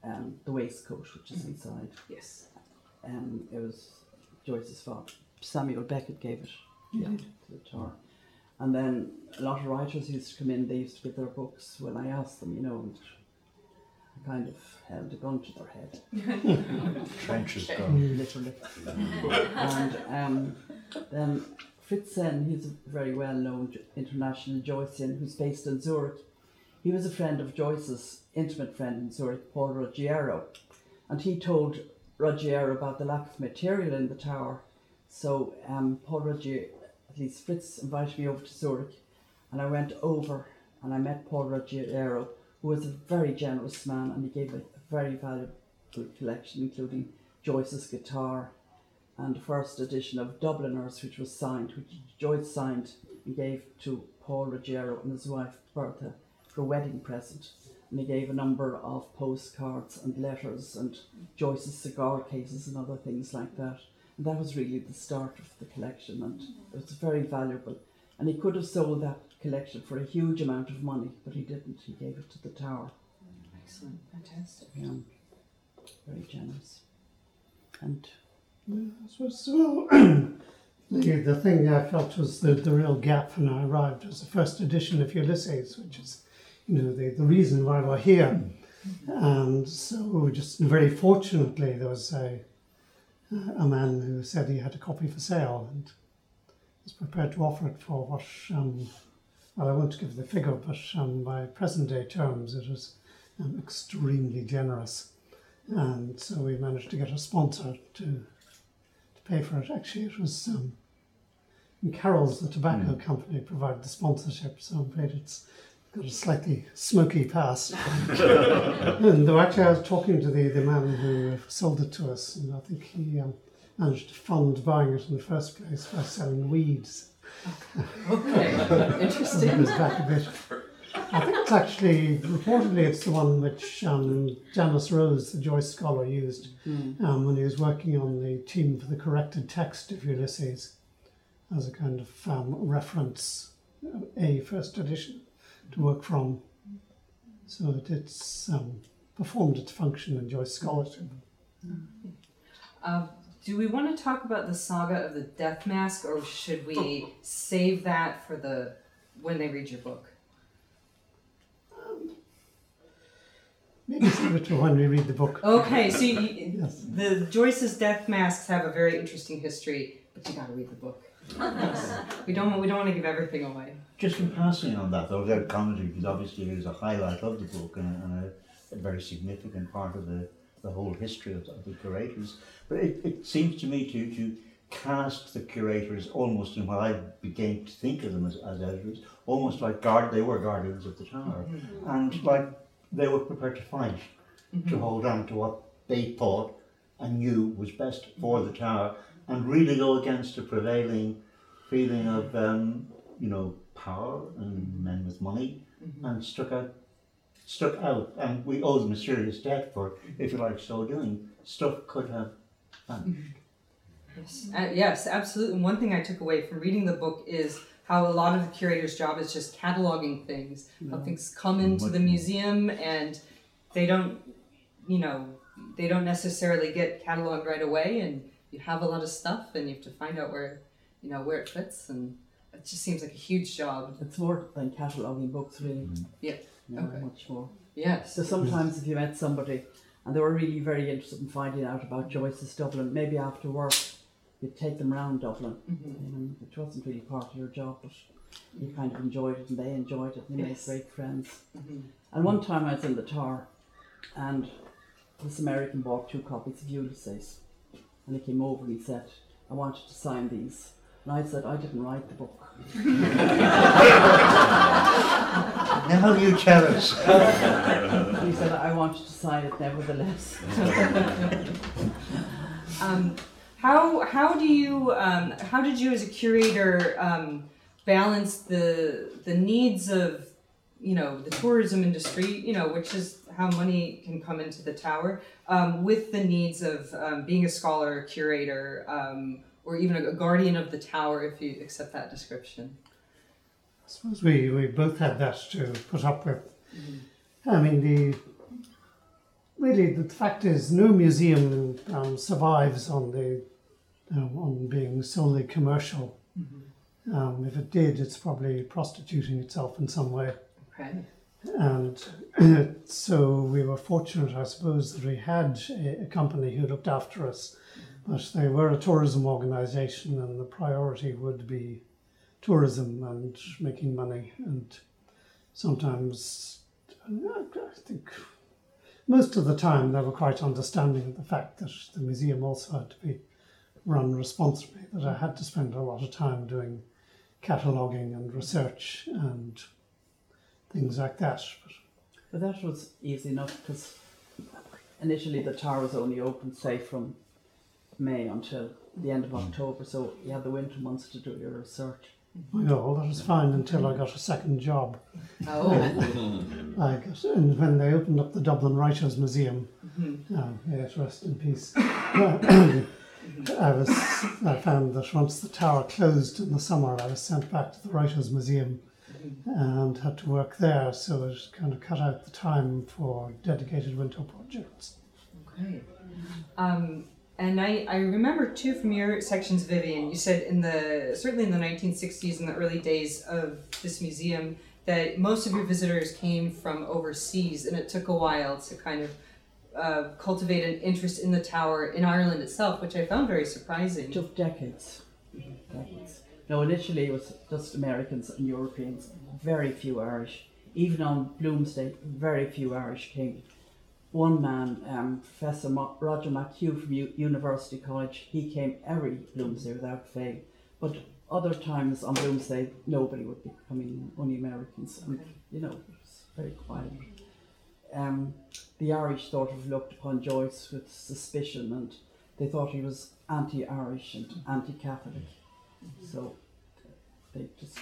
um, the waistcoat, which is inside. Yes. Um, it was Joyce's father. Samuel Beckett gave it yeah, to the tour. And then a lot of writers used to come in, they used to give their books when I asked them, you know, and I kind of held a gun to their head *laughs* Trenches gone. literally. and um, then Fritz Senn, he's a very well known international Joycean who's based in Zurich. He was a friend of Joyce's, intimate friend in Zurich, Paul Ruggiero. And he told Ruggiero about the lack of material in the tower. So um, Paul Ruggiero, at Fritz, invited me over to Zurich And I went over and I met Paul Ruggiero, who was a very generous man, and he gave a, a very valuable collection, including Joyce's guitar and the first edition of Dubliners, which was signed, which Joyce signed and gave to Paul Ruggiero and his wife Bertha for a wedding present. And he gave a number of postcards and letters and Joyce's cigar cases and other things like that. And that was really the start of the collection, and it was very valuable. And he could have sold that collection for a huge amount of money, but he didn't. He gave it to the tower. Excellent. Fantastic. Yeah. Very generous. And I suppose, well, *clears throat* the, the thing I felt was the, the real gap when I arrived was the first edition of Ulysses, which is, you know, the, the reason why we're here. Mm. And so, just very fortunately, there was a, a man who said he had a copy for sale and was prepared to offer it for what, um, well, I won't give the figure, but um, by present day terms, it was um, extremely generous. And so we managed to get a sponsor to, to pay for it. Actually, it was um, Carroll's, the tobacco company, provided the sponsorship, so I'm afraid it's got a slightly smoky past. and though actually, I was talking to the, the man who sold it to us, and I think he um, managed to fund buying it in the first place by selling weeds. Okay. Interesting. back a bit. I think it's actually, reportedly, it's the one which um, Danis Rose, the Joyce scholar, used um, when he was working on the team for the corrected text of Ulysses as a kind of um, reference, uh, a first edition to work from. So that it's um, performed its function and Joyce scholarship. Um, do we want to talk about the saga of the Death Mask, or should we save that for the when they read your book? Maybe save it to when we read the book. Okay, so you, Yes. the Joyce's Death Masks have a very interesting history, but you got to read the book. We don't we don't want to give everything away. Just in passing on that, though, without commenting, because obviously it is a highlight of the book and, a, and a, a very significant part of the, the whole history of, of the curators. But it, it seems to me to, to cast the curators almost in what I began to think of them as, as editors, almost like guard, they were guardians of the tower. Mm-hmm. And mm-hmm. like they were prepared to fight, to mm-hmm. hold on to what they thought and knew was best for the tower, and really go against the prevailing feeling of, um, you know, power and men with money, and stuck out, stuck out, and we owe them a serious debt for, if you like, so doing. Stuff could have vanished. Yes, uh, yes, absolutely. And one thing I took away from reading the book is how a lot of the curator's job is just cataloging things. How things come into the museum and they don't, you know, they don't necessarily get cataloged right away, and you have a lot of stuff, and you have to find out where, you know, where it fits, and it just seems like a huge job. it's more than cataloguing books, really. Yeah. You know, Okay. Much more. Yes. So sometimes if you met somebody and they were really very interested in finding out about Joyce's Dublin, maybe after work you'd take them around Dublin, um, which wasn't really part of your job, but you kind of enjoyed it and they enjoyed it and you Yes. made great friends. And one time I was in the tower and this American bought two copies of Ulysses and he came over and he said, I wanted to sign these. And I said, I didn't write the book. *laughs* Now you tell us. *laughs* He said, I wanted to sign it nevertheless. *laughs* Um, how how do you um, how did you as a curator um, balance the the needs of you know the tourism industry you know which is how money can come into the tower um, with the needs of um, being a scholar curator um, or even a, guardian of the tower if you accept that description I suppose we, we both had that to put up with. I mean, the really the fact is, no museum um, survives on the um, on being solely commercial. Um, if it did, it's probably prostituting itself in some way. okay And *clears throat* so we were fortunate, I suppose, that we had a, a company who looked after us. But they were a tourism organisation, and the priority would be tourism and making money. And sometimes, I think, most of the time, they were quite understanding of the fact that the museum also had to be run responsibly, that I had to spend a lot of time doing cataloguing and research and things like that. But But that was easy enough because initially the tower was only open, say, from May until the end of October, so you had the winter months to do your research. you know, that was fine until I got a second job. Oh, *laughs* I got, and when they opened up the Dublin Writers Museum, um, yes, rest in peace. *coughs* *coughs* I was. I found that once the tower closed in the summer, I was sent back to the Writers Museum and had to work there. So it kind of cut out the time for dedicated winter projects. okay. Um, and I, I remember too from your sections, Vivien, you said in the certainly in the 1960s and the early days of this museum that most of your visitors came from overseas, and it took a while to kind of uh, cultivate an interest in the tower in Ireland itself, which I found very surprising. It took decades. decades. No, initially it was just Americans and Europeans, very few Irish. Even on Bloomsday, very few Irish came. One man, um, Professor Mo- Roger McHugh from U- University College, he came every Bloomsday without fail. But other times on Bloomsday, nobody would be coming, only Americans. And, you know, it was very quiet. Um, the Irish sort of looked upon Joyce with suspicion and they thought he was anti-Irish and anti-Catholic. So they just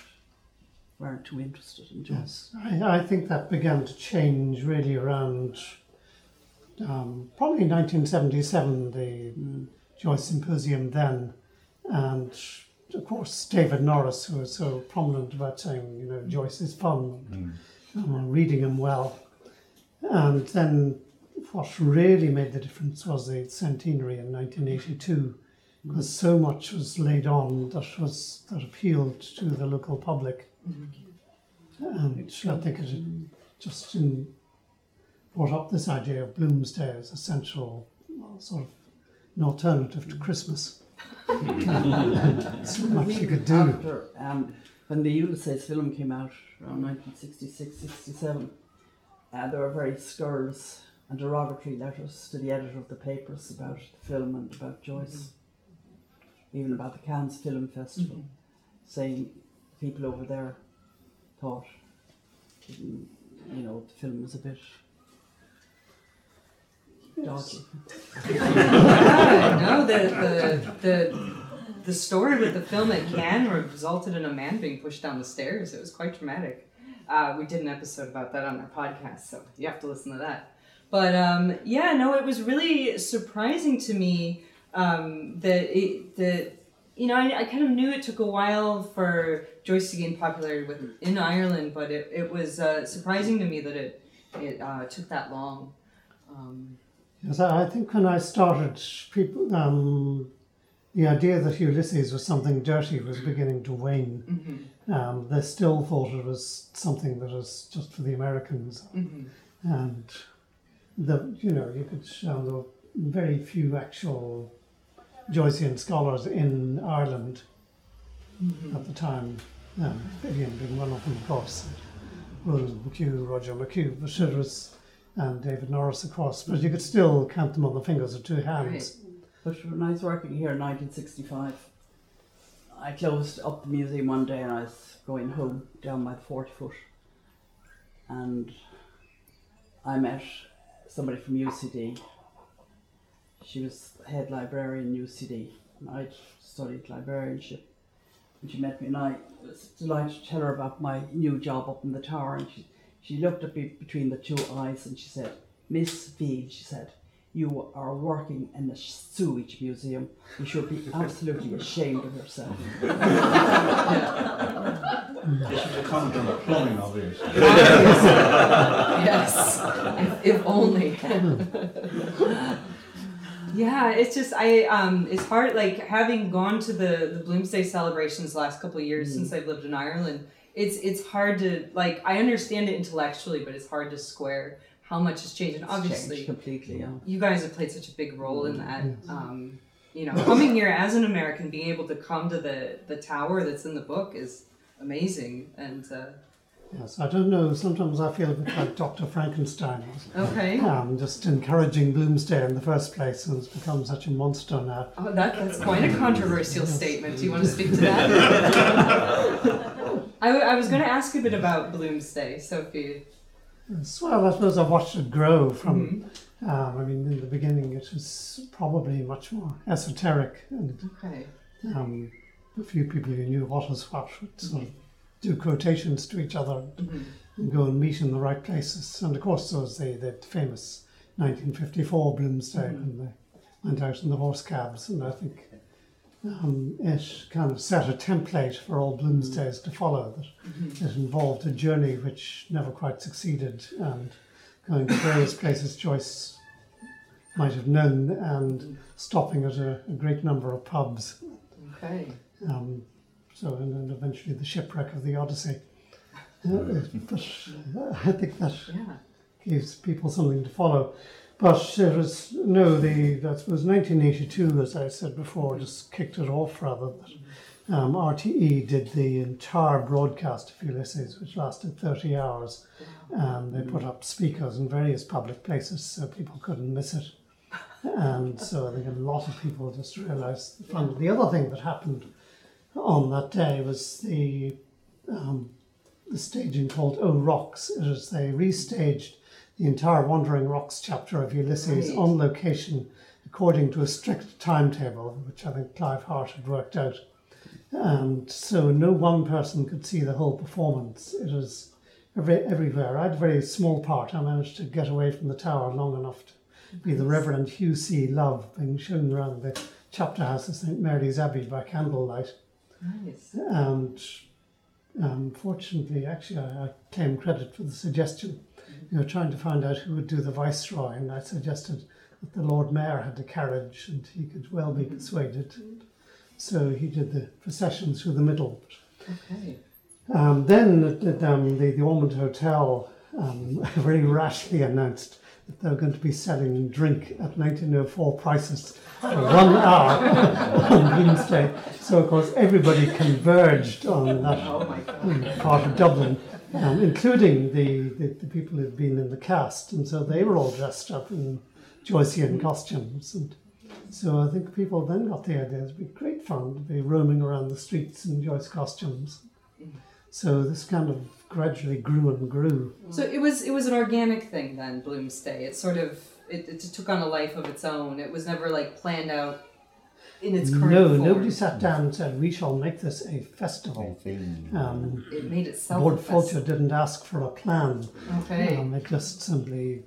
weren't too interested in Joyce. Yes, I, I think that began to change really around um, probably 1977, the hmm. Joyce Symposium then, and of course David Norris, who was so prominent about saying, you know, hmm. Joyce is fun, hmm. and uh, reading him well. And then what really made the difference was the centenary in 1982, because so much was laid on that was that appealed to the local public. And I think it just in, brought up this idea of Bloomsday as a central sort of an alternative to Christmas. so much you could do. After, um, when the Ulysses film came out around 1966 67, uh, there were very scurrilous and derogatory letters to the editor of the papers about the film and about Joyce, even about the Cannes Film Festival, saying people over there thought, you know, the film was a bit dodgy. yeah, no, the, the the the story with the film at Cannes resulted in a man being pushed down the stairs. It was quite dramatic. Uh, we did an episode about that on our podcast, so you have to listen to that. But um, yeah, no, it was really surprising to me um, that it, that you know I, I kind of knew it took a while for Joyce to gain popularity with in Ireland, but it, it was uh, surprising to me that it it uh, took that long. Um, Yes, I I think when I started, people, um, the idea that Ulysses was something dirty was beginning to wane. Um, they still thought it was something that was just for the Americans, and the you know you could um, there were very few actual Joycean scholars in Ireland at the time. Um, Vivien being one of them, of course. Roland McHugh, Roger McHugh, was and David Norris, of course. But you could still count them on the fingers of two hands. But when I was working here in 1965, I closed up the museum one day and I was going home down by the 40 foot. And I met somebody from UCD. She was head librarian in UCD. And I'd studied librarianship. And she met me and I was delighted to tell her about my new job up in the tower. And she, she looked at me between the two eyes and she said, Miss Field, she said, you are working in a sewage museum. You should be absolutely ashamed of yourself. *laughs* This was a comment on the plumbing, obviously. *laughs* yes, if, *laughs* if only. Yeah, it's just I um, it's hard like having gone to the the Bloomsday celebrations the last couple of years since I've lived in Ireland. It's it's hard to like I understand it intellectually, but it's hard to square how much has changed. And Changed obviously, completely. Yeah. you guys have played such a big role in that. Um, you know, coming here as an American, being able to come to the the tower that's in the book is amazing, and uh, Yes, I don't know. Sometimes I feel a bit like Dr. Frankenstein. Okay. Um, just encouraging Bloomsday in the first place, and it's become such a monster now. Oh, that, that's quite a controversial statement. Do you want to speak to that? *laughs* I was going to ask a bit about Bloomsday, Sophie. Yes, well, I suppose I watched it grow from. Um, I mean, in the beginning, it was probably much more esoteric, and Okay. um, a few people who knew what was what would sort of do quotations to each other and go and meet in the right places. And of course, there was the, the famous 1954 Bloomsday when they went out in the horse cabs, and I think um, it kind of set a template for all Bloomsdays to follow. That it involved a journey which never quite succeeded, and going to various places Joyce might have known, and stopping at a, a great number of pubs. Okay. Um, so, and then eventually the shipwreck of the Odyssey. But I think that Yeah. gives people something to follow. But it was, no, the, that was 1982, as I said before, just kicked it off rather. That, um, RTE did the entire broadcast of Ulysses, which lasted 30 hours. And they put up speakers in various public places so people couldn't miss it. *laughs* And so I think a lot of people just realised the fun. The other thing that happened on that day was the um, the staging called Oh Rocks. It was they restaged the entire Wandering Rocks chapter of Ulysses Right. on location according to a strict timetable, which I think Clive Hart had worked out. And so no one person could see the whole performance. It was every, everywhere. I had a very small part. I managed to get away from the tower long enough to be the Reverend Hugh C. Love being shown around the chapter house of St. Mary's Abbey by candlelight. Nice. And um, fortunately, actually, I, I claim credit for the suggestion. You were trying to find out who would do the viceroy, and I suggested that the Lord Mayor had the carriage, and he could well be persuaded. So he did the procession through the middle. Okay. Um, then at, um, the, the Ormond Hotel um, *laughs* very rashly announced that they're going to be selling drink at 1904 prices for one hour *laughs* on Wednesday. So, of course, everybody converged on that Oh part of Dublin, um, including the, the, the people who'd been in the cast. And so they were all dressed up in Joycean costumes. And so I think people then got the idea it'd be great fun to be roaming around the streets in Joyce costumes. So this kind of gradually grew and grew. So it was it was an organic thing then, Bloomsday. It sort of it, it took on a life of its own. It was never like planned out in its current No, form. nobody sat down and said, we shall make this a festival. Um, It made itself. Lord a Fulcher didn't ask for a plan. Okay. Um, it just simply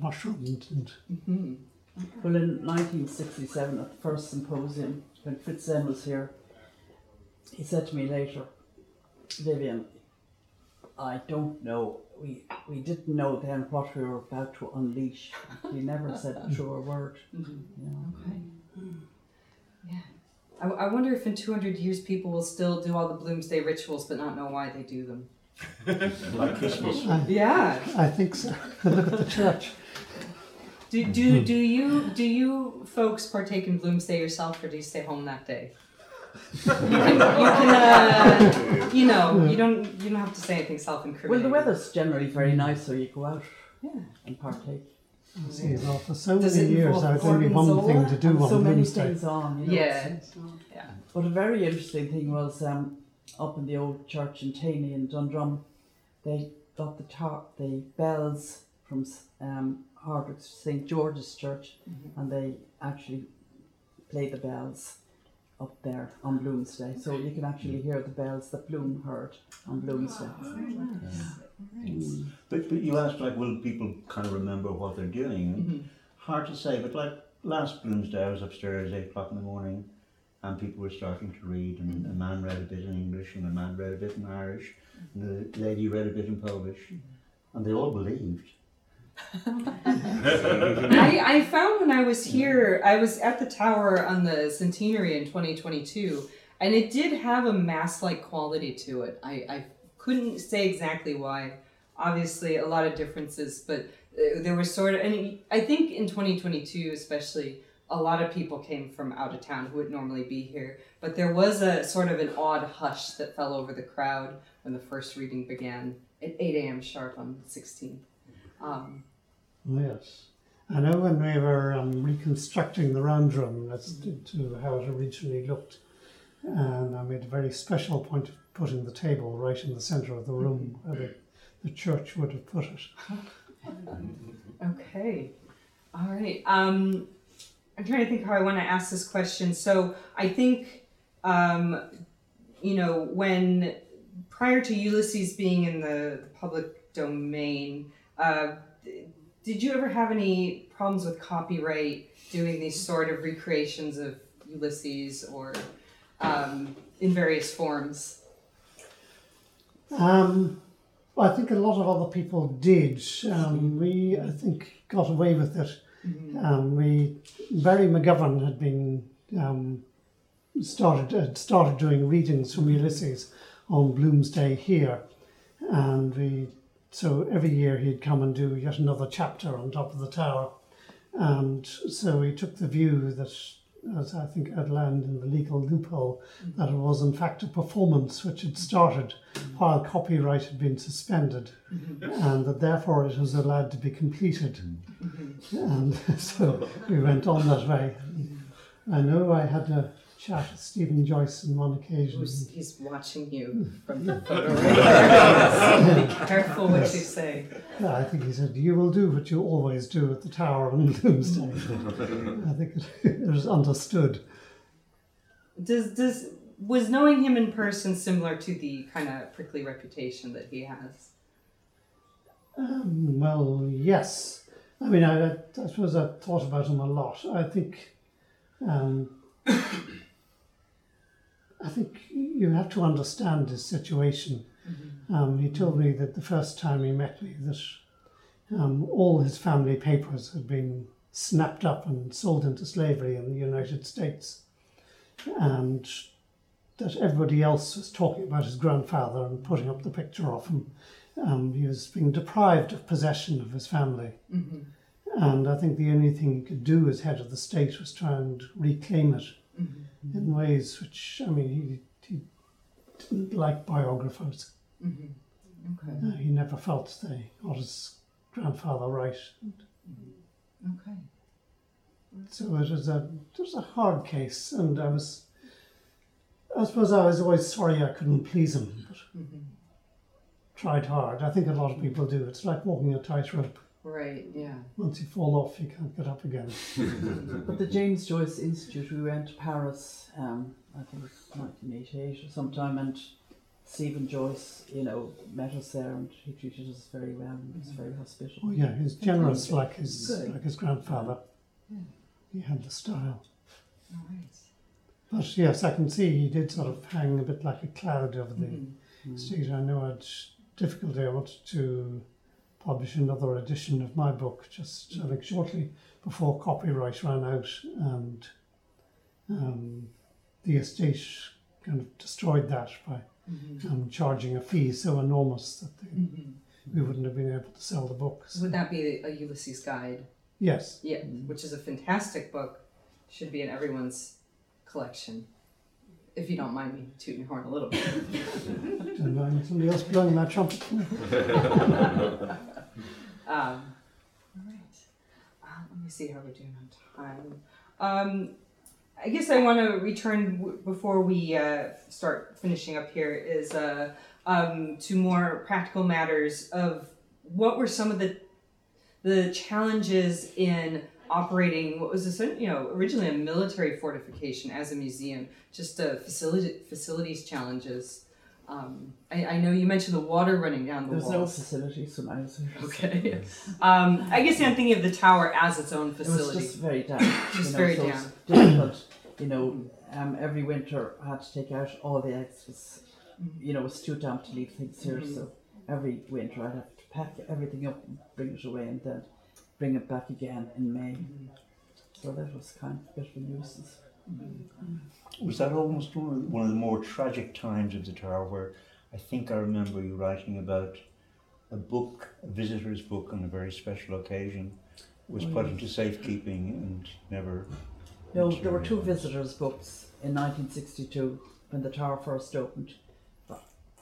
mushroomed and hmm Well, in 1967, at the first symposium, when Fritz Senn was here, he said to me later, Vivien, I don't know. We we didn't know then what we were about to unleash. He never said *laughs* a truer word. Mm-hmm. You know. Okay. Yeah. I, I wonder if in 200 years people will still do all the Bloomsday rituals but not know why they do them. *laughs* like Christmas. *laughs* Yeah. I think so. Look at the church. Do, do, do you do you folks partake in Bloomsday yourself or do you stay home that day? You can, you, can uh, you know, you don't you don't have to say anything self-incriminating. Well, the weather's generally very nice, so you go out Yeah. and partake. See, well, for so Does many years, involve I had only one thing to do on so many Wednesday. things on. You know, Yeah. it's- Yeah. But a very interesting thing was um, up in the old church in Taney in Dundrum, they got the tar- the bells from um, Hardwick St George's Church, and they actually played the bells up there on Bloomsday. So you can actually hear the bells that Bloom heard on Bloomsday. But, but you asked, like, will people kind of remember what they're doing? Mhm. Hard to say, but like last Bloomsday, I was upstairs at 8 o'clock in the morning and people were starting to read, and a man read a bit in English, and a man read a bit in Irish, and the lady read a bit in Polish, and they all believed. *laughs* I, I found when I was here, I was at the tower on the centenary in 2022, and it did have a mass like quality to it. I, I couldn't say exactly why. Obviously, a lot of differences, but uh, there was sort of, and I think in 2022 especially, a lot of people came from out of town who would normally be here, but there was a sort of an odd hush that fell over the crowd when the first reading began at 8 a.m. sharp on the 16th. Um, Yes. I know when we were um, reconstructing the round room as to, how it originally looked, and I made a very special point of putting the table right in the centre of the room where the, the church would have put it. *laughs* Okay. All right. Um, I'm trying to think how I want to ask this question. So I think, um, you know, when prior to Ulysses being in the public domain, uh, did you ever have any problems with copyright doing these sort of recreations of Ulysses or um, in various forms? Um, well, I think a lot of other people did. Um, we, I think, got away with it. Um, we, Barry McGovern had been um, started had started doing readings from Ulysses on Bloomsday here, and we so every year he'd come and do yet another chapter on top of the tower, and so he took the view that. As I think outlined in the legal loophole, that it was in fact a performance which had started while copyright had been suspended, and that therefore it was allowed to be completed. And *laughs* so we went on that way. I know I had a chat with Stephen Joyce on one occasion. He's, he's watching you from the *laughs* photo. Be careful what you say. Yeah, I think he said, You will do what you always do at the tower on Bloomsday. *laughs* I think it, it was understood. Does does was knowing him in person similar to the kind of prickly reputation that he has? Um, well, yes. I mean, I, I suppose I thought about him a lot. I think, um, I think you have to understand his situation. Um, he told me that the first time he met me, that um, all his family papers had been snapped up and sold into slavery in the United States, and that everybody else was talking about his grandfather and putting up the picture of him. Um, he was being deprived of possession of his family. And I think the only thing he could do as head of the state was try and reclaim it Mm-hmm. in ways which, I mean, he, he didn't like biographers. Mm-hmm. Okay. Uh, he never felt they got his grandfather right. Mm-hmm. Okay. So it was a it was a hard case, and I was I suppose I was always sorry I couldn't please him, but tried hard. I think a lot of people do. It's like walking a tightrope. Right. Yeah. Once you fall off, you can't get up again. But *laughs* the James Joyce Institute, we went to Paris, um, I think it was 1988 or sometime, and Stephen Joyce, you know, met us there and he treated us very well and was very hospitable. Oh yeah, he's generous Fantastic. like his Good. like his grandfather. Yeah. He had the style. All right. But yes, I can see he did sort of hang a bit like a cloud over the Mm-hmm. stage. I know I had difficulty. I wanted to publish another edition of my book just I think shortly before copyright ran out, and um, the estate kind of destroyed that by um, charging a fee so enormous that they, we wouldn't have been able to sell the books. Would that be a Ulysses guide? Yes, Yeah, which is a fantastic book. Should be in everyone's collection. If you don't mind me tooting your horn a little bit. *laughs* and I'm somebody else blowing that trumpet. *laughs* Um, all right. Uh, let me see how we're doing on time. Um, I guess I want to return w- before we uh, start finishing up here is uh, um, to more practical matters of what were some of the the challenges in operating what was this, you know originally a military fortification as a museum, just uh, facility facilities challenges. Um, I, I know you mentioned the water running down the walls. There's no walls. facilities when I was here. Okay. *laughs* Um, I guess I'm thinking of the tower as its own facility. It was just very damp. *laughs* Just know, very so. It's difficult. You know, um, every winter I had to take out all the extras. You know, it was too damp to leave things here, Mm-hmm. so every winter I'd have to pack everything up and bring it away and then bring it back again in May. Mm-hmm. So that was kind of a bit of a nuisance. Mm. Was that almost one of, the more tragic times of the tower where I think I remember you writing about a book, a visitor's book on a very special occasion, was Oh, put into safekeeping and never No, there were two visitors' books in 1962 when the tower first opened. It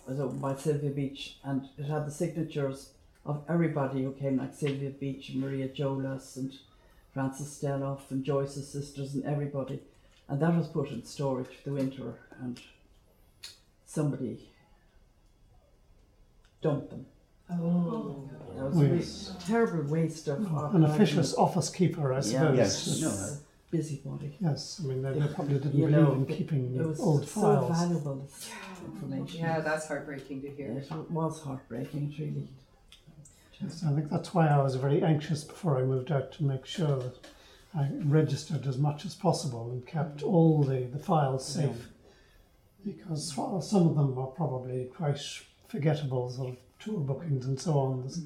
was opened by Sylvia Beach, and it had the signatures of everybody who came, like Sylvia Beach, and Maria Jolas, and Frances Steloff, and Joyce's sisters, and everybody. And that was put in storage for the winter, and somebody dumped them. Oh. It was Oh, a terrible waste of. Oh. of An officious office keeper, I suppose. Yes. No, It's- busybody. Yes, I mean, they, they probably didn't believe know, in it- keeping It was old so files. valuable this information. Yeah, that's heartbreaking to hear. It was heartbreaking, really. Yes, I think that's why I was very anxious before I moved out to make sure that I registered as much as possible and kept all the, the files safe. Because well, some of them are probably quite forgettable, sort of tour bookings and so on. There's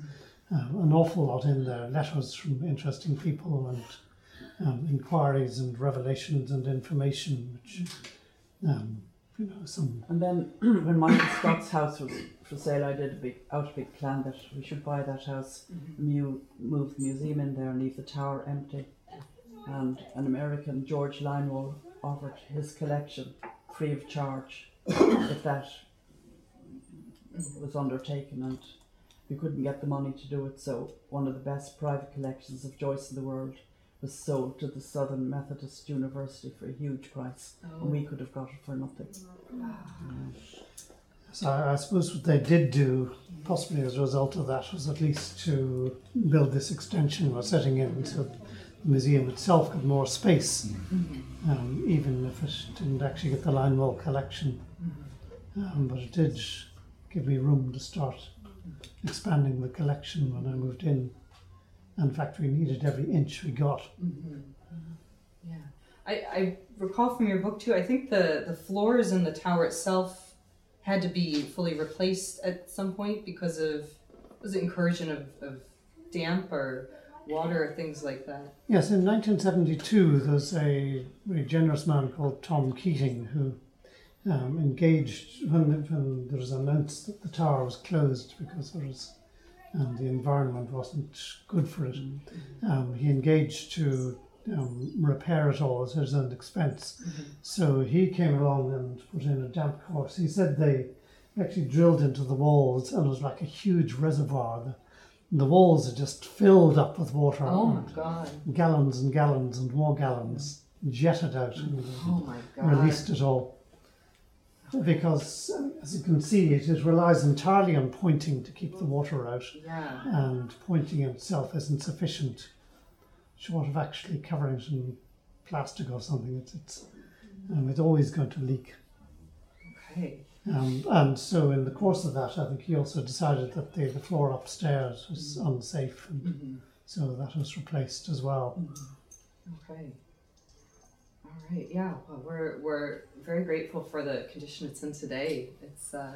um, an awful lot in there, letters from interesting people and um, inquiries and revelations and information, which, um, you know, some And then *clears throat* when Michael Scott's house was for sale, I did a big out a big plan that we should buy that house, mu- move the museum in there, and leave the tower empty. And an American, George Linewall, offered his collection free of charge if that was undertaken, and we couldn't get the money to do it. So one of the best private collections of Joyce in the world was sold to the Southern Methodist University for a huge price, and we could have got it for nothing. So I, suppose what they did do, possibly as a result of that, was at least to build this extension we're setting in so museum itself got more space, mm-hmm. Mm-hmm. um, even if it didn't actually get the line wall collection. Mm-hmm. Um, but it did give me room to start expanding the collection when I moved in. In fact, we needed every inch we got. Yeah, I, I recall from your book too. I think the the floors in the tower itself had to be fully replaced at some point because of was it incursion of, of damp or water or things like that. Yes, in 1972, there's a very generous man called Tom Keating who um, engaged when, when there was announced that the tower was closed because there was and the environment wasn't good for it. Um, he engaged to um, repair it all at his own expense. So he came along and put in a damp course. He said they actually drilled into the walls and it was like a huge reservoir. The, walls are just filled up with water. Oh my God. Gallons and gallons and more gallons jetted out and Oh released it all. Because, as you can see, it, it relies entirely on pointing to keep the water out, Yeah. and pointing itself isn't sufficient. Short of actually covering it in plastic or something, it's, it's, um, it's always going to leak. Okay. Um, and so, in the course of that, I think he also decided that the, the floor upstairs was unsafe, and so that was replaced as well. Okay. All right. Yeah. Well, we're we're very grateful for the condition it's in today. It's uh,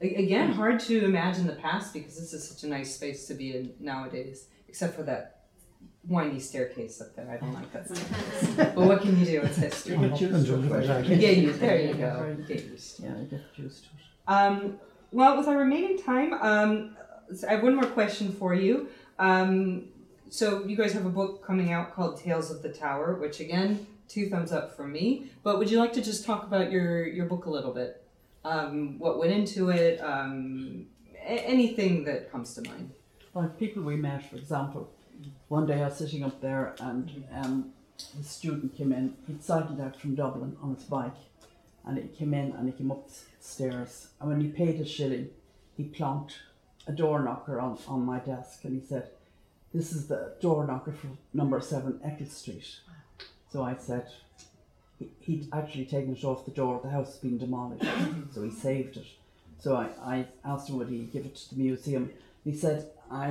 again hard to imagine the past because this is such a nice space to be in nowadays, except for that windy staircase up there. I don't like that *laughs* staircase. but what can you do? It's *laughs* history. You get used to it. little right? bit Yeah, there you go. very- Get used to it. Yeah, you get used to it. Um, well, with our remaining time, um, I have one more question for you. Um, so you guys have a book coming out called Tales of the Tower, which again, two thumbs up from me. But would you like to just talk about your your book a little bit? Um, what went into it? Um, a- anything that comes to mind. Like people we met, for example, one day I was sitting up there and um, a student came in. He'd cycled out from Dublin on his bike and he came in and he came up the stairs. And when he paid his shilling, he plonked a door knocker on, on my desk and he said, This is the door knocker for number seven Eccles Street. So I said, he- He'd actually taken it off the door, of the house had been demolished, *laughs* so he saved it. So I, I asked him would he give it to the museum. He said, I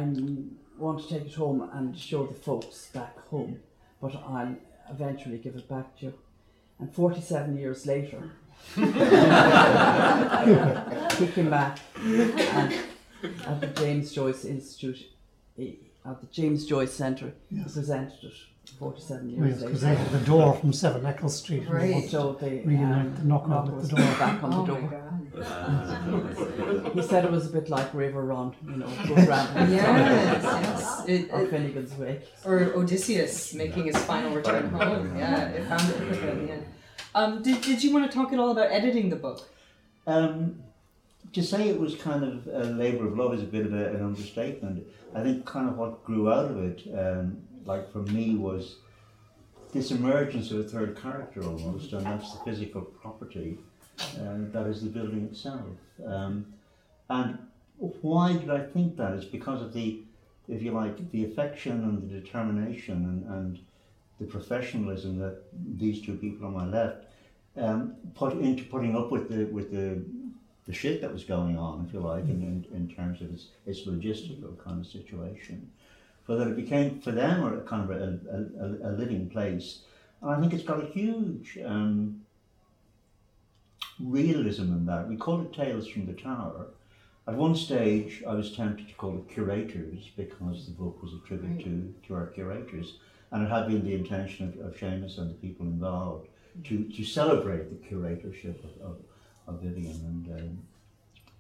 want to take it home and show the folks back home, but I'll eventually give it back to you. And 47 years later, *laughs* he came back and at the James Joyce Institute, eh, at the James Joyce Centre, he presented it 47 Yes, years because later. they had the door from Seven Eccles Street. and they Right. wanted So they Really um, like the knock on at the door. *laughs* back on Oh the my door. *laughs* He said it was a bit like River Run, you know, *laughs* good round Yes, yes. It, or it, Finnegans Wake. or Odysseus making his final return home. Yeah, it found it quicker in the end. Um, did, did you want to talk at all about editing the book? Um, to say it was kind of a labour of love is a bit of a, an understatement. I think kind of what grew out of it, um, like for me, was this emergence of a third character almost, and that's the physical property uh, that is the building itself. Um, and why did I think that? It's because of the, if you like, the affection and the determination and, and the professionalism that these two people on my left um, put into putting up with the with the the shit that was going on, if you like, in, in, in terms of its, its logistical kind of situation. That it became for them a kind of a, a, a, living place. And I think it's got a huge um, realism in that. We call it Tales from the Tower. At one stage, I was tempted to call it Curators because the book was a tribute to, to our curators. And it had been the intention of, of Seamus and the people involved to, to celebrate the curatorship of, of, of Vivien and um,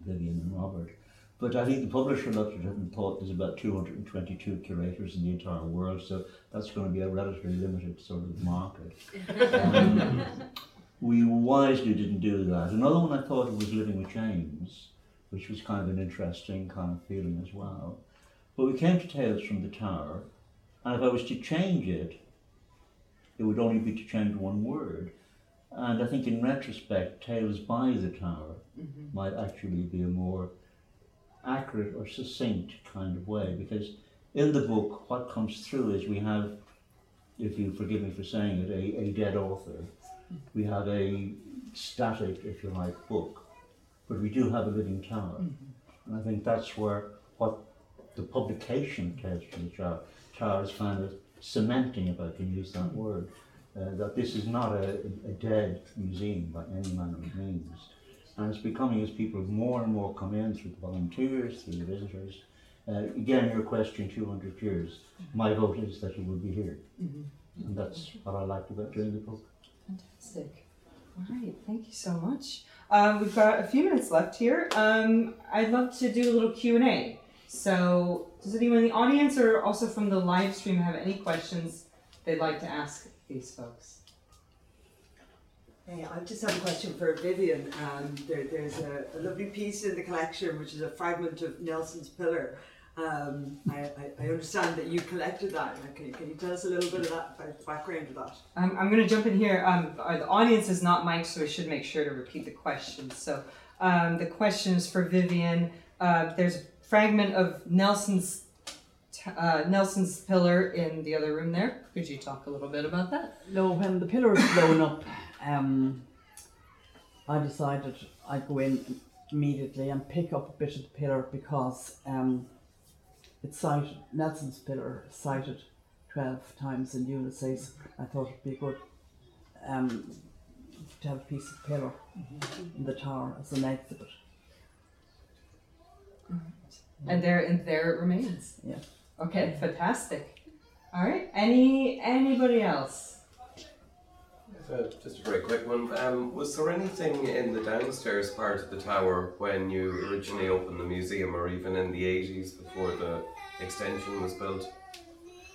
Vivien and Robert. But I think the publisher looked at it and thought there's about 222 curators in the entire world, so that's going to be a relatively limited sort of market. *laughs* Um, we wisely didn't do that. Another one I thought was Living with James, which was kind of an interesting kind of feeling as well. But we came to Tales from the Tower, and if I was to change it, it would only be to change one word. And I think in retrospect, Tales by the Tower might actually be a more accurate or succinct kind of way because in the book, what comes through is we have, if you forgive me for saying it, a, a dead author. We have a static, if you like, book, but we do have a living tower. And I think that's where what the publication Tales from the Tower, Tower is kind of cementing, if I can use that word, uh, that this is not a, a dead museum by any manner of means. And it's becoming as people more and more come in through the volunteers, through the visitors. Uh, again, your question 200 years. My vote is that you will be here. And that's what I liked about doing the book. Fantastic. All right, thank you so much. Um, we've got a few minutes left here. Um, I'd love to do a little Q and A. So, does anyone in the audience or also from the live stream have any questions they'd like to ask these folks? Hey, I just have a question for Vivien. Um, there, there's a, a lovely piece in the collection which is a fragment of Nelson's Pillar. Um, I, I, I understand that you collected that. Can you, can you tell us a little bit of that about the background of that? Um, I'm going to jump in here. Um, uh, the audience is not mic'd, so I should make sure to repeat the question. So, um, the question is for Vivien. Uh, there's a fragment of Nelson's uh, Nelson's pillar in the other room there. Could you talk a little bit about that? No, when the pillar was blown up, um, I decided I'd go in immediately and pick up a bit of the pillar because um, it's cited, Nelson's pillar cited 12 times in Ulysses. I thought it'd be good um, to have a piece of pillar in the tower as an exhibit. And there, and there it remains. Yeah. Okay, fantastic. All right. Any anybody else? Uh, just a very quick one. Um, was there anything in the downstairs part of the tower when you originally opened the museum, or even in the 80s before the extension was built?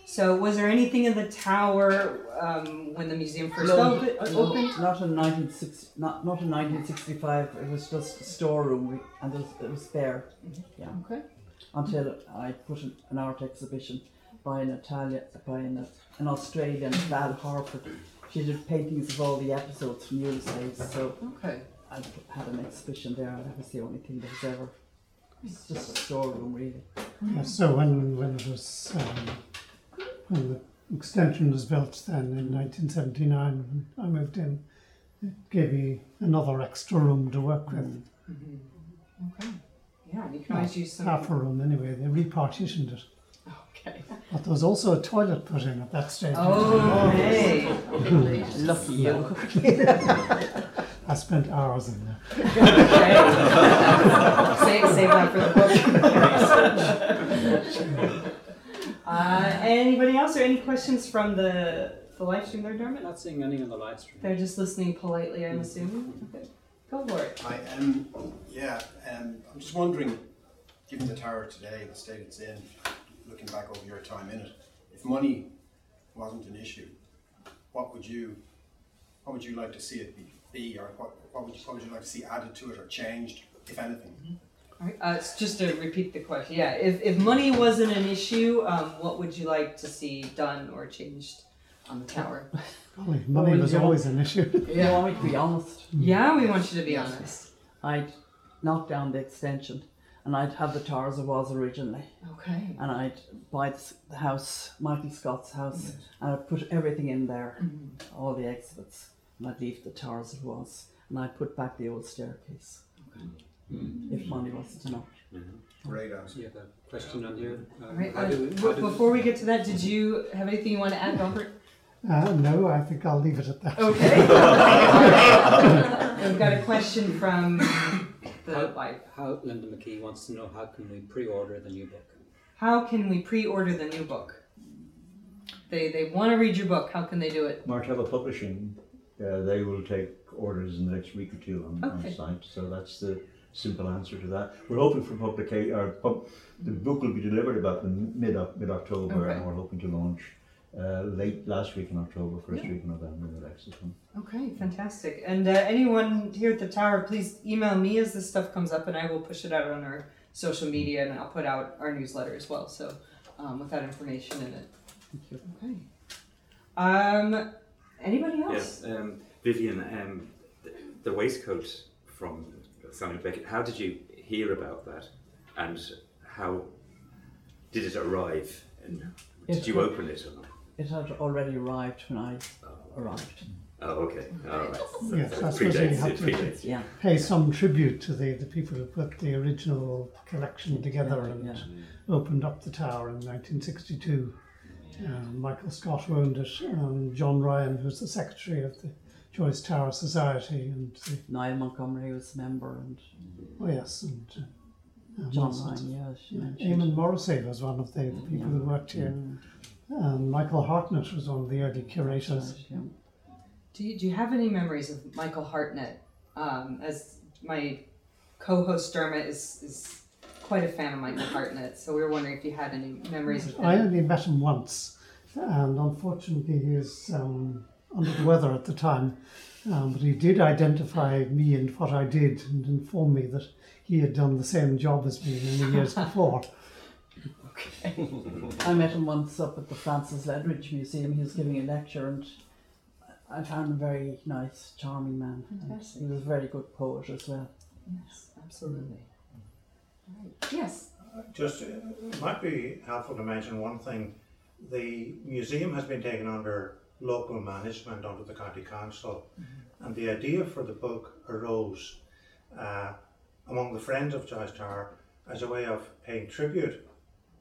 So, was there anything in the tower um, when the museum first No, opened? no, not in 1960, not, not in 1965. It was just a storeroom, and it was, it was there. Yeah. Okay. Until I put an, an art exhibition by an Italian, by an, an Australian, Val Harford. She did paintings of all the episodes from Ulysses, so Okay. I had an exhibition there, and that was the only thing that was ever. It's just a storeroom, really. Yeah, so when, when it was um, when the extension was built then in 1979, when I moved in, it gave me another extra room to work with. Okay. Yeah, you can always use some. Half a room anyway. They repartitioned it. Okay. But there was also a toilet put in at that stage. Oh, hey. *laughs* Lucky you. *laughs* I spent hours in there. Okay. *laughs* save, save that for the book. Uh, anybody else or any questions from the the live stream there, Dermot? Not seeing any on the live stream. They're just listening politely, I'm assuming. Okay, go for it. I um yeah um I'm just wondering, given the tower today, the state it's in, looking back over your time in it, if money wasn't an issue, what would you what would you like to see it be, be or what what would you, what would you like to see added to it or changed, if anything? All right, uh, s- just to repeat the question, yeah, if, if money wasn't an issue, um, what would you like to see done or changed on the tower? *laughs* Golly, money Well, was always an issue. *laughs* You want me to be honest? Yeah, we want you to be honest. I'd knock down the extension and I'd have the tower as it was originally. Okay. And I'd buy the, house, Michael Scott's house, and I'd put everything in there, Mm-hmm. all the exhibits, and I'd leave the tower as it was. And I'd put back the old staircase. If money wasn't enough. Great answer. You have a question on here? Uh, All right, how uh, do how do before we get to that, did you have anything you want to add, Robert? Uh, no, I think I'll leave it at that. Okay. *laughs* *laughs* We've got a question from the live. How Linda McKee wants to know how can we pre-order the new book? How can we pre-order the new book? They they want to read your book. How can they do it? Martello Publishing, uh, they will take orders in the next week or two on, Okay. on site. So that's the simple answer to that. We're hoping for publication, pub, the book will be delivered about the mid mid October, Okay. and we're hoping to launch uh, late last week in October, first week in November, the next one. Okay, fantastic. And uh, anyone here at the tower, please email me as this stuff comes up, and I will push it out on our social media, and I'll put out our newsletter as well. So um, with that information in it. Thank you. Okay. Um, anybody else? Yes, um, Vivien, um, the, the waistcoat from Samuel Beckett, how did you hear about that? And how did it arrive? And did you open it or not? It had already arrived when I arrived. Oh, okay. All right. So, Yes, so I it suppose you have to- predates. Yeah. Pay some tribute to the, the people who put the original collection together and Yeah. opened up the tower in 1962. Um, Michael Scott owned it, and John Ryan, who's the secretary of the Joyce Tower Society, and the, Niall Montgomery was a member and oh yes, and uh, John Ryan, yeah, she Yeah. Eamon Morrissey was one of the, the people who worked here. And Michael Hartnett was one of the early curators. Yeah. Do you, do you have any memories of Michael Hartnett? Um, as my co-host Dermot is, is quite a fan of Michael Hartnett, so we were wondering if you had any memories of him. I only met him once, and unfortunately he was um, under the weather at the time. Um, but he did identify me and what I did and inform me that he had done the same job as me in the years *laughs* before. I met him once up at the Francis Ledwidge Museum. He was giving a lecture, and I found him a very nice, charming man. And Fantastic. he was a very good poet as well. Yes, absolutely. Right. Yes. Just, uh, it might be helpful to mention one thing. The museum has been taken under local management under the county council, and the idea for the book arose uh, among the friends of Joyce Tower as a way of paying tribute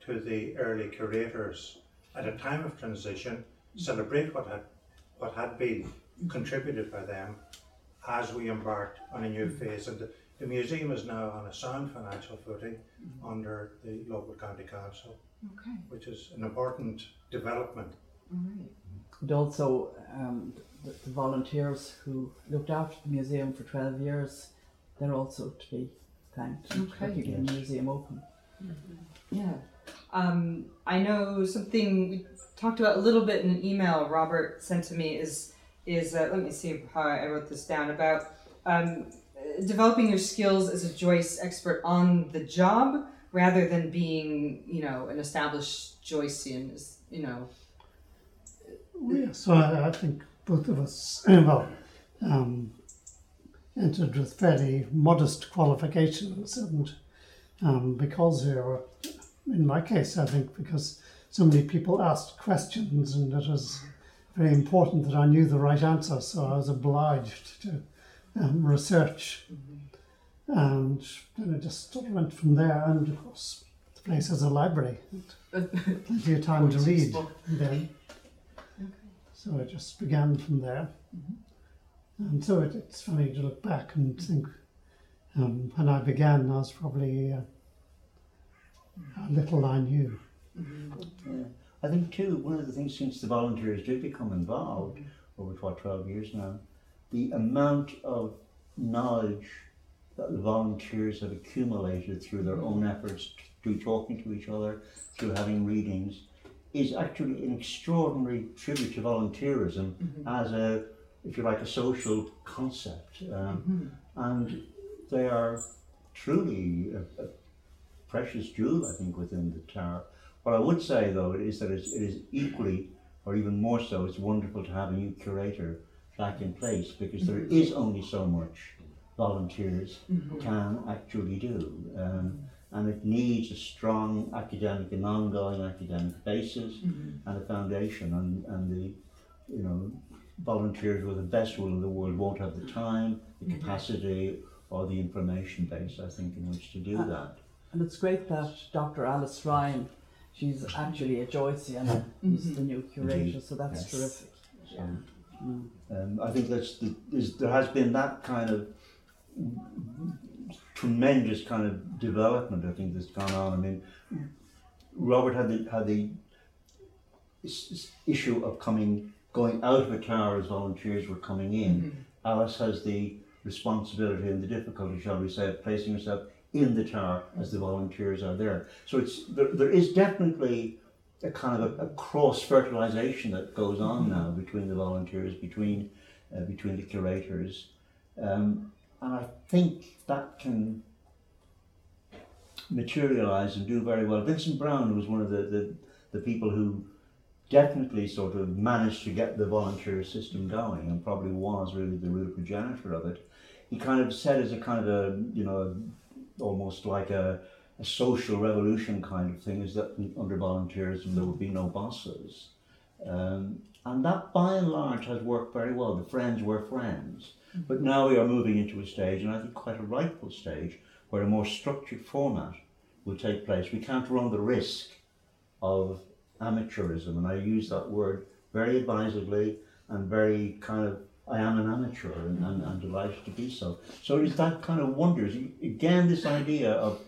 to the early curators at a time of transition, celebrate what had what had been contributed by them as we embarked on a new mm. phase. And the, the museum is now on a sound financial footing mm. under the local county council, Okay. which is an important development. All right. And also, um, the, the volunteers who looked after the museum for 12 years, they're also to be thanked for Okay. keeping the museum open. Mm-hmm. Yeah. Um, I know something we talked about a little bit in an email Robert sent to me is is uh, let me see how I wrote this down about um, developing your skills as a Joyce expert on the job rather than being you know an established Joycean you know. Yeah, so I, I think both of us, *clears throat* well, um, entered with fairly modest qualifications, and um, because we were, in my case, I think because so many people asked questions, and it was very important that I knew the right answer, so I was obliged to um, research, and then I just sort of went from there, and of course, the place has a library, and *laughs* plenty of time to read then. So I just began from there. And so it, it's funny to look back and think um, when I began, I was probably uh, little I knew. Yeah. Uh, I think too, one of the things since the volunteers did become involved over what twelve years now, the amount of knowledge that the volunteers have accumulated through their own efforts, through talking to each other, through having readings, is actually an extraordinary tribute to volunteerism mm-hmm. as a, if you like, a social concept. Um, mm-hmm. And they are truly a, a precious jewel, I think, within the tower. What I would say, though, is that it's, it is equally, or even more so, it's wonderful to have a new curator back in place because there is only so much volunteers can actually do. Um, and it needs a strong academic and ongoing academic basis and a foundation. And, and the, you know, volunteers with the best will in the world won't have the time, the capacity, or the information base, I think, in which to do Uh, that. And it's great that Dr. Alice Ryan, she's actually a Joycean, who's the new curator, Indeed, so that's yes. terrific. So, um, mm. um, I think that's the, there's, there has been that kind of tremendous kind of development. I think that's gone on. I mean, Robert had the had the s- s- issue of coming going out of a tower as volunteers were coming in. Mm-hmm. Alice has the responsibility and the difficulty, shall we say, of placing herself in the tower as the volunteers are there. So it's there, there is definitely a kind of a, a cross fertilization that goes on now between the volunteers, between uh, between the curators, um, and I think that can materialize and do very well. Vincent Brown was one of the, the, the people who definitely sort of managed to get the volunteer system going and probably was really the real progenitor of it. He kind of said as a kind of a, you know, almost like a, a social revolution kind of thing is that under volunteerism there would be no bosses. Um, and that by and large has worked very well. The friends were friends. But now we are moving into a stage, and I think quite a rightful stage, where a more structured format will take place. We can't run the risk of amateurism, and I use that word very advisedly and very kind of, I am an amateur and, and, and delighted to be so. So it's that kind of wonders. Again, this idea of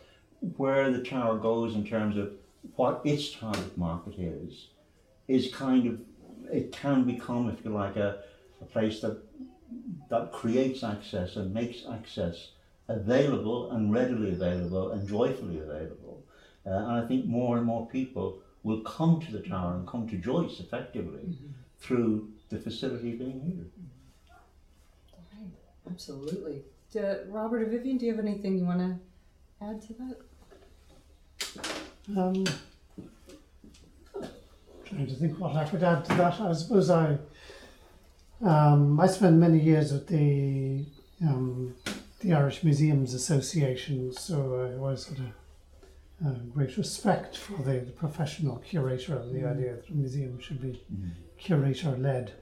where the tower goes in terms of what its target market is, is kind of, it can become, if you like, a, a place that that creates access and makes access available and readily available and joyfully available. Uh, and I think more and more people will come to the tower and come to Joyce effectively through the facility being here. Right, absolutely. Do, Robert or Vivien, do you have anything you want to add to that? Um, trying to think what I could add to that. I suppose I um, I spent many years at the um, the Irish Museums Association, so I always had a, a great respect for the, the professional curator and the idea that a museum should be curator led.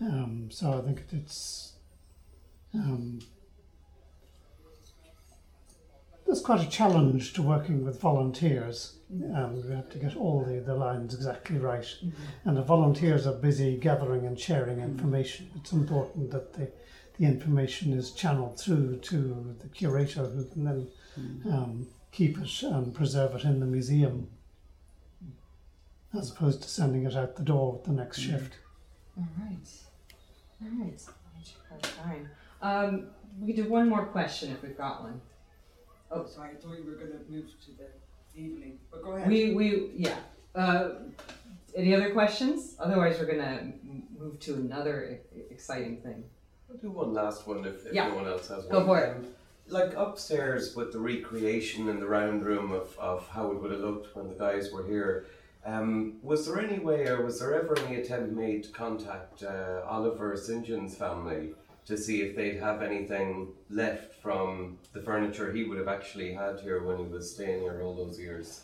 Um, so I think it's um, there's quite a challenge to working with volunteers. Um, we have to get all the, the lines exactly right. And the volunteers are busy gathering and sharing information. It's important that the, the information is channeled through to the curator who can then um, keep it and preserve it in the museum as opposed to sending it out the door at the next shift. All right. All right. Time. Um, we could do one more question if we've got one. Oh, sorry, I thought we were going to move to the evening, but go ahead. We, we, yeah. Uh, any other questions? Otherwise, we're gonna move to another e- exciting thing. I'll do one last one if, if Yeah. no one else has one. Go for it. Um, like upstairs with the recreation in the round room of, of how it would have looked when the guys were here, um, was there any way or was there ever any attempt made to contact uh, Oliver St. John's family to see if they'd have anything left from the furniture he would have actually had here when he was staying here all those years?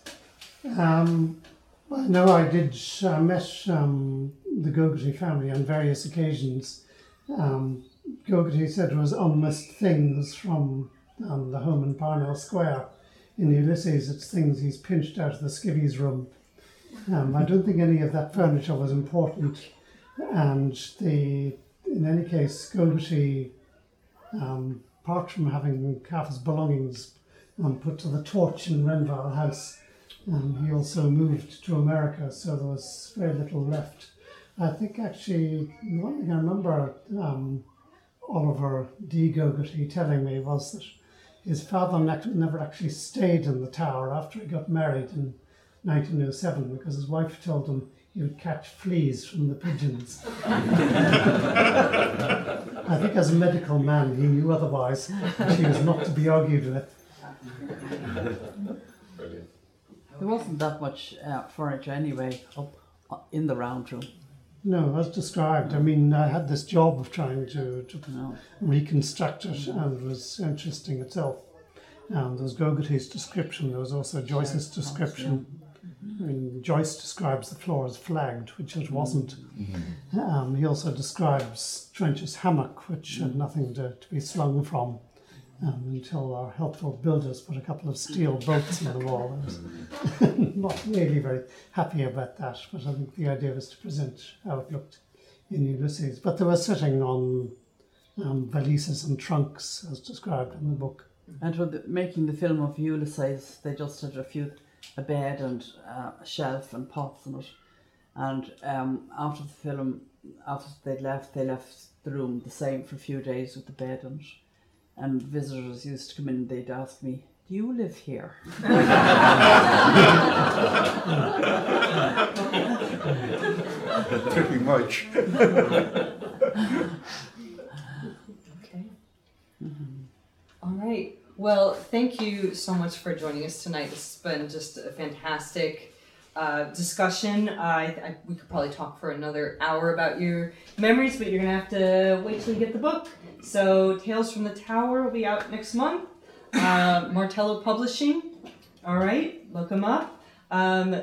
Um, well, no, I did. I met um, the Gogarty family on various occasions. Um, Gogarty said it was unmissed things from um, the home in Parnell Square. In Ulysses, it's things he's pinched out of the skivvies room. Um, I don't think any of that furniture was important, and the in any case, Gogarty, um, apart from having his belongings um, put to the torch in Renvyle House, Um, he also moved to America, so there was very little left. I think actually, the one thing I remember um, Oliver D. Gogarty telling me was that his father ne- never actually stayed in the tower after he got married in 1907 because his wife told him he would catch fleas from the pigeons. I think as a medical man he knew otherwise. She was not to be argued with. Brilliant. There wasn't that much uh, furniture anyway up uh, in the round room. No, as described. I mean, I had this job of trying to, to No. reconstruct it, and it was interesting itself. And there was Gogarty's description. There was also Joyce's description. I mean, Joyce describes the floor as flagged, which it wasn't. Um, he also describes Trench's hammock, which had nothing to, to be slung from um, until our helpful builders put a couple of steel bolts in the wall. I was *laughs* not really very happy about that, but I think the idea was to present how it looked in Ulysses. But they were sitting on um, valises and trunks, as described in the book. And when the, making the film of Ulysses, they just had a few, a bed and uh, a shelf and pots in it. And um, after the film, after they'd left, they left the room the same for a few days with the bed in it. And visitors used to come in and they'd ask me, Do you live here? *laughs* Pretty much. Okay. *laughs* All right. Well, thank you so much for joining us tonight. This has been just a fantastic uh, discussion. I, I, we could probably talk for another hour about your memories, but you're gonna have to wait till you get the book. So, Tales from the Tower will be out next month. Uh, Martello Publishing. All right, look them up. Um,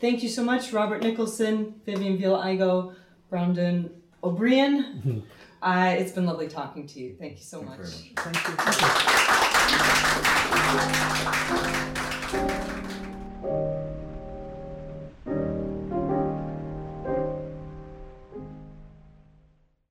thank you so much, Robert Nicholson, Vivien Veale Igoe, Breandan O'Broin. *laughs* Uh, it's been lovely talking to you. Thank you so much. very much. Thank you. Aplausos